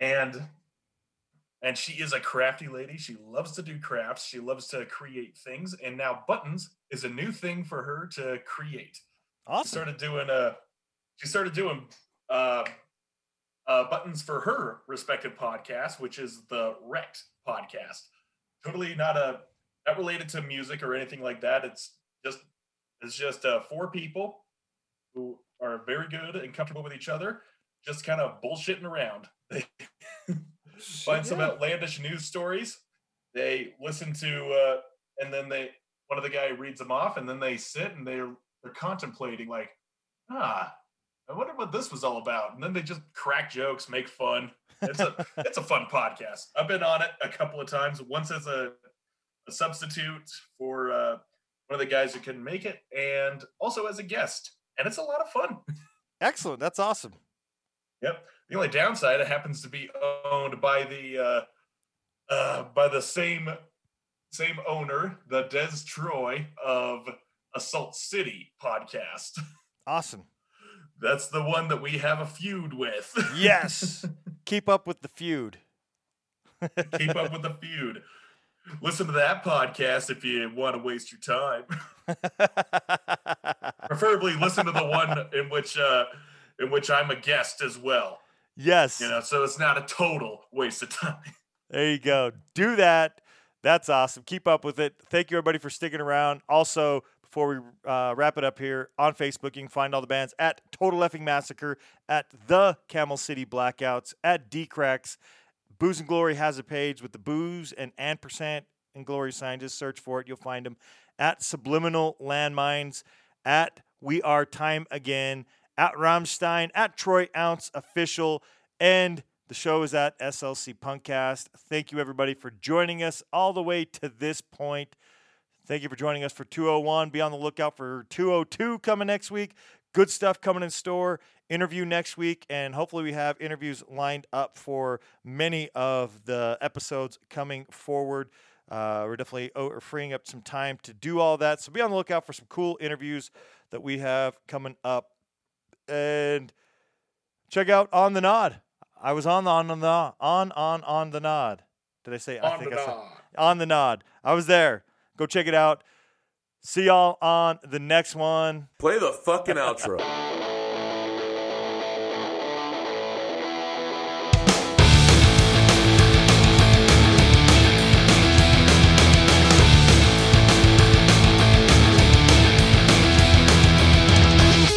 Speaker 1: and and she is a crafty lady. She loves to do crafts. She loves to create things, and now buttons is a new thing for her to create she
Speaker 2: Awesome.
Speaker 1: started doing uh she started doing uh, uh buttons for her respective podcast which is the wrecked podcast totally not a not related to music or anything like that it's just it's just uh four people who are very good and comfortable with each other just kind of bullshitting around. They find some outlandish news stories they listen to uh and then they one of the guy reads them off and then they sit and they're they're contemplating like ah i wonder what this was all about. And then they just crack jokes make fun. It's a it's a fun podcast. I've been on it a couple of times. Once as a, a substitute for uh one of the guys who couldn't make it and also as a guest and it's a lot of fun
Speaker 2: Excellent. That's awesome.
Speaker 1: Yep. The only downside, it happens to be owned by the uh, uh, by the same same owner, the Des Troy of Assault City podcast.
Speaker 2: Awesome.
Speaker 1: That's the one that we have a feud with.
Speaker 2: Yes. Keep up with the feud.
Speaker 1: Keep up with the feud. Listen to that podcast if you want to waste your time. Preferably listen to the one in which uh, in which I'm a guest as well.
Speaker 2: yes.
Speaker 1: You know, so it's not a total waste of time.
Speaker 2: There you go. Do that. That's awesome. Keep up with it. Thank you, everybody, for sticking around. Also, before we uh, wrap it up here on Facebook, you can find all the bands at Total Effing Massacre, at the Camel City Blackouts, at Dee Cracks. Booze and Glory has a page with the booze and ampersand and glory sign. Just search for it. You'll find them at Subliminal Landmines, at We Are Time Again, at Rammstein, at Troy Ounce Official, and the show is at SLC Punkcast. Thank you, everybody, for joining us all the way to this point. Thank you for joining us for 201. Be on the lookout for 202 coming next week. Good stuff coming in store. Interview next week, and hopefully, we have interviews lined up for many of the episodes coming forward. Uh, we're definitely freeing up some time to do all that. So be on the lookout for some cool interviews that we have coming up. And check out On the Nod. I was on the on the nod. On on on the nod. Did I say? I
Speaker 1: think the
Speaker 2: I said
Speaker 1: nod.
Speaker 2: on the nod. I was there. Go check it out. See y'all on the next one.
Speaker 7: Play the fucking outro.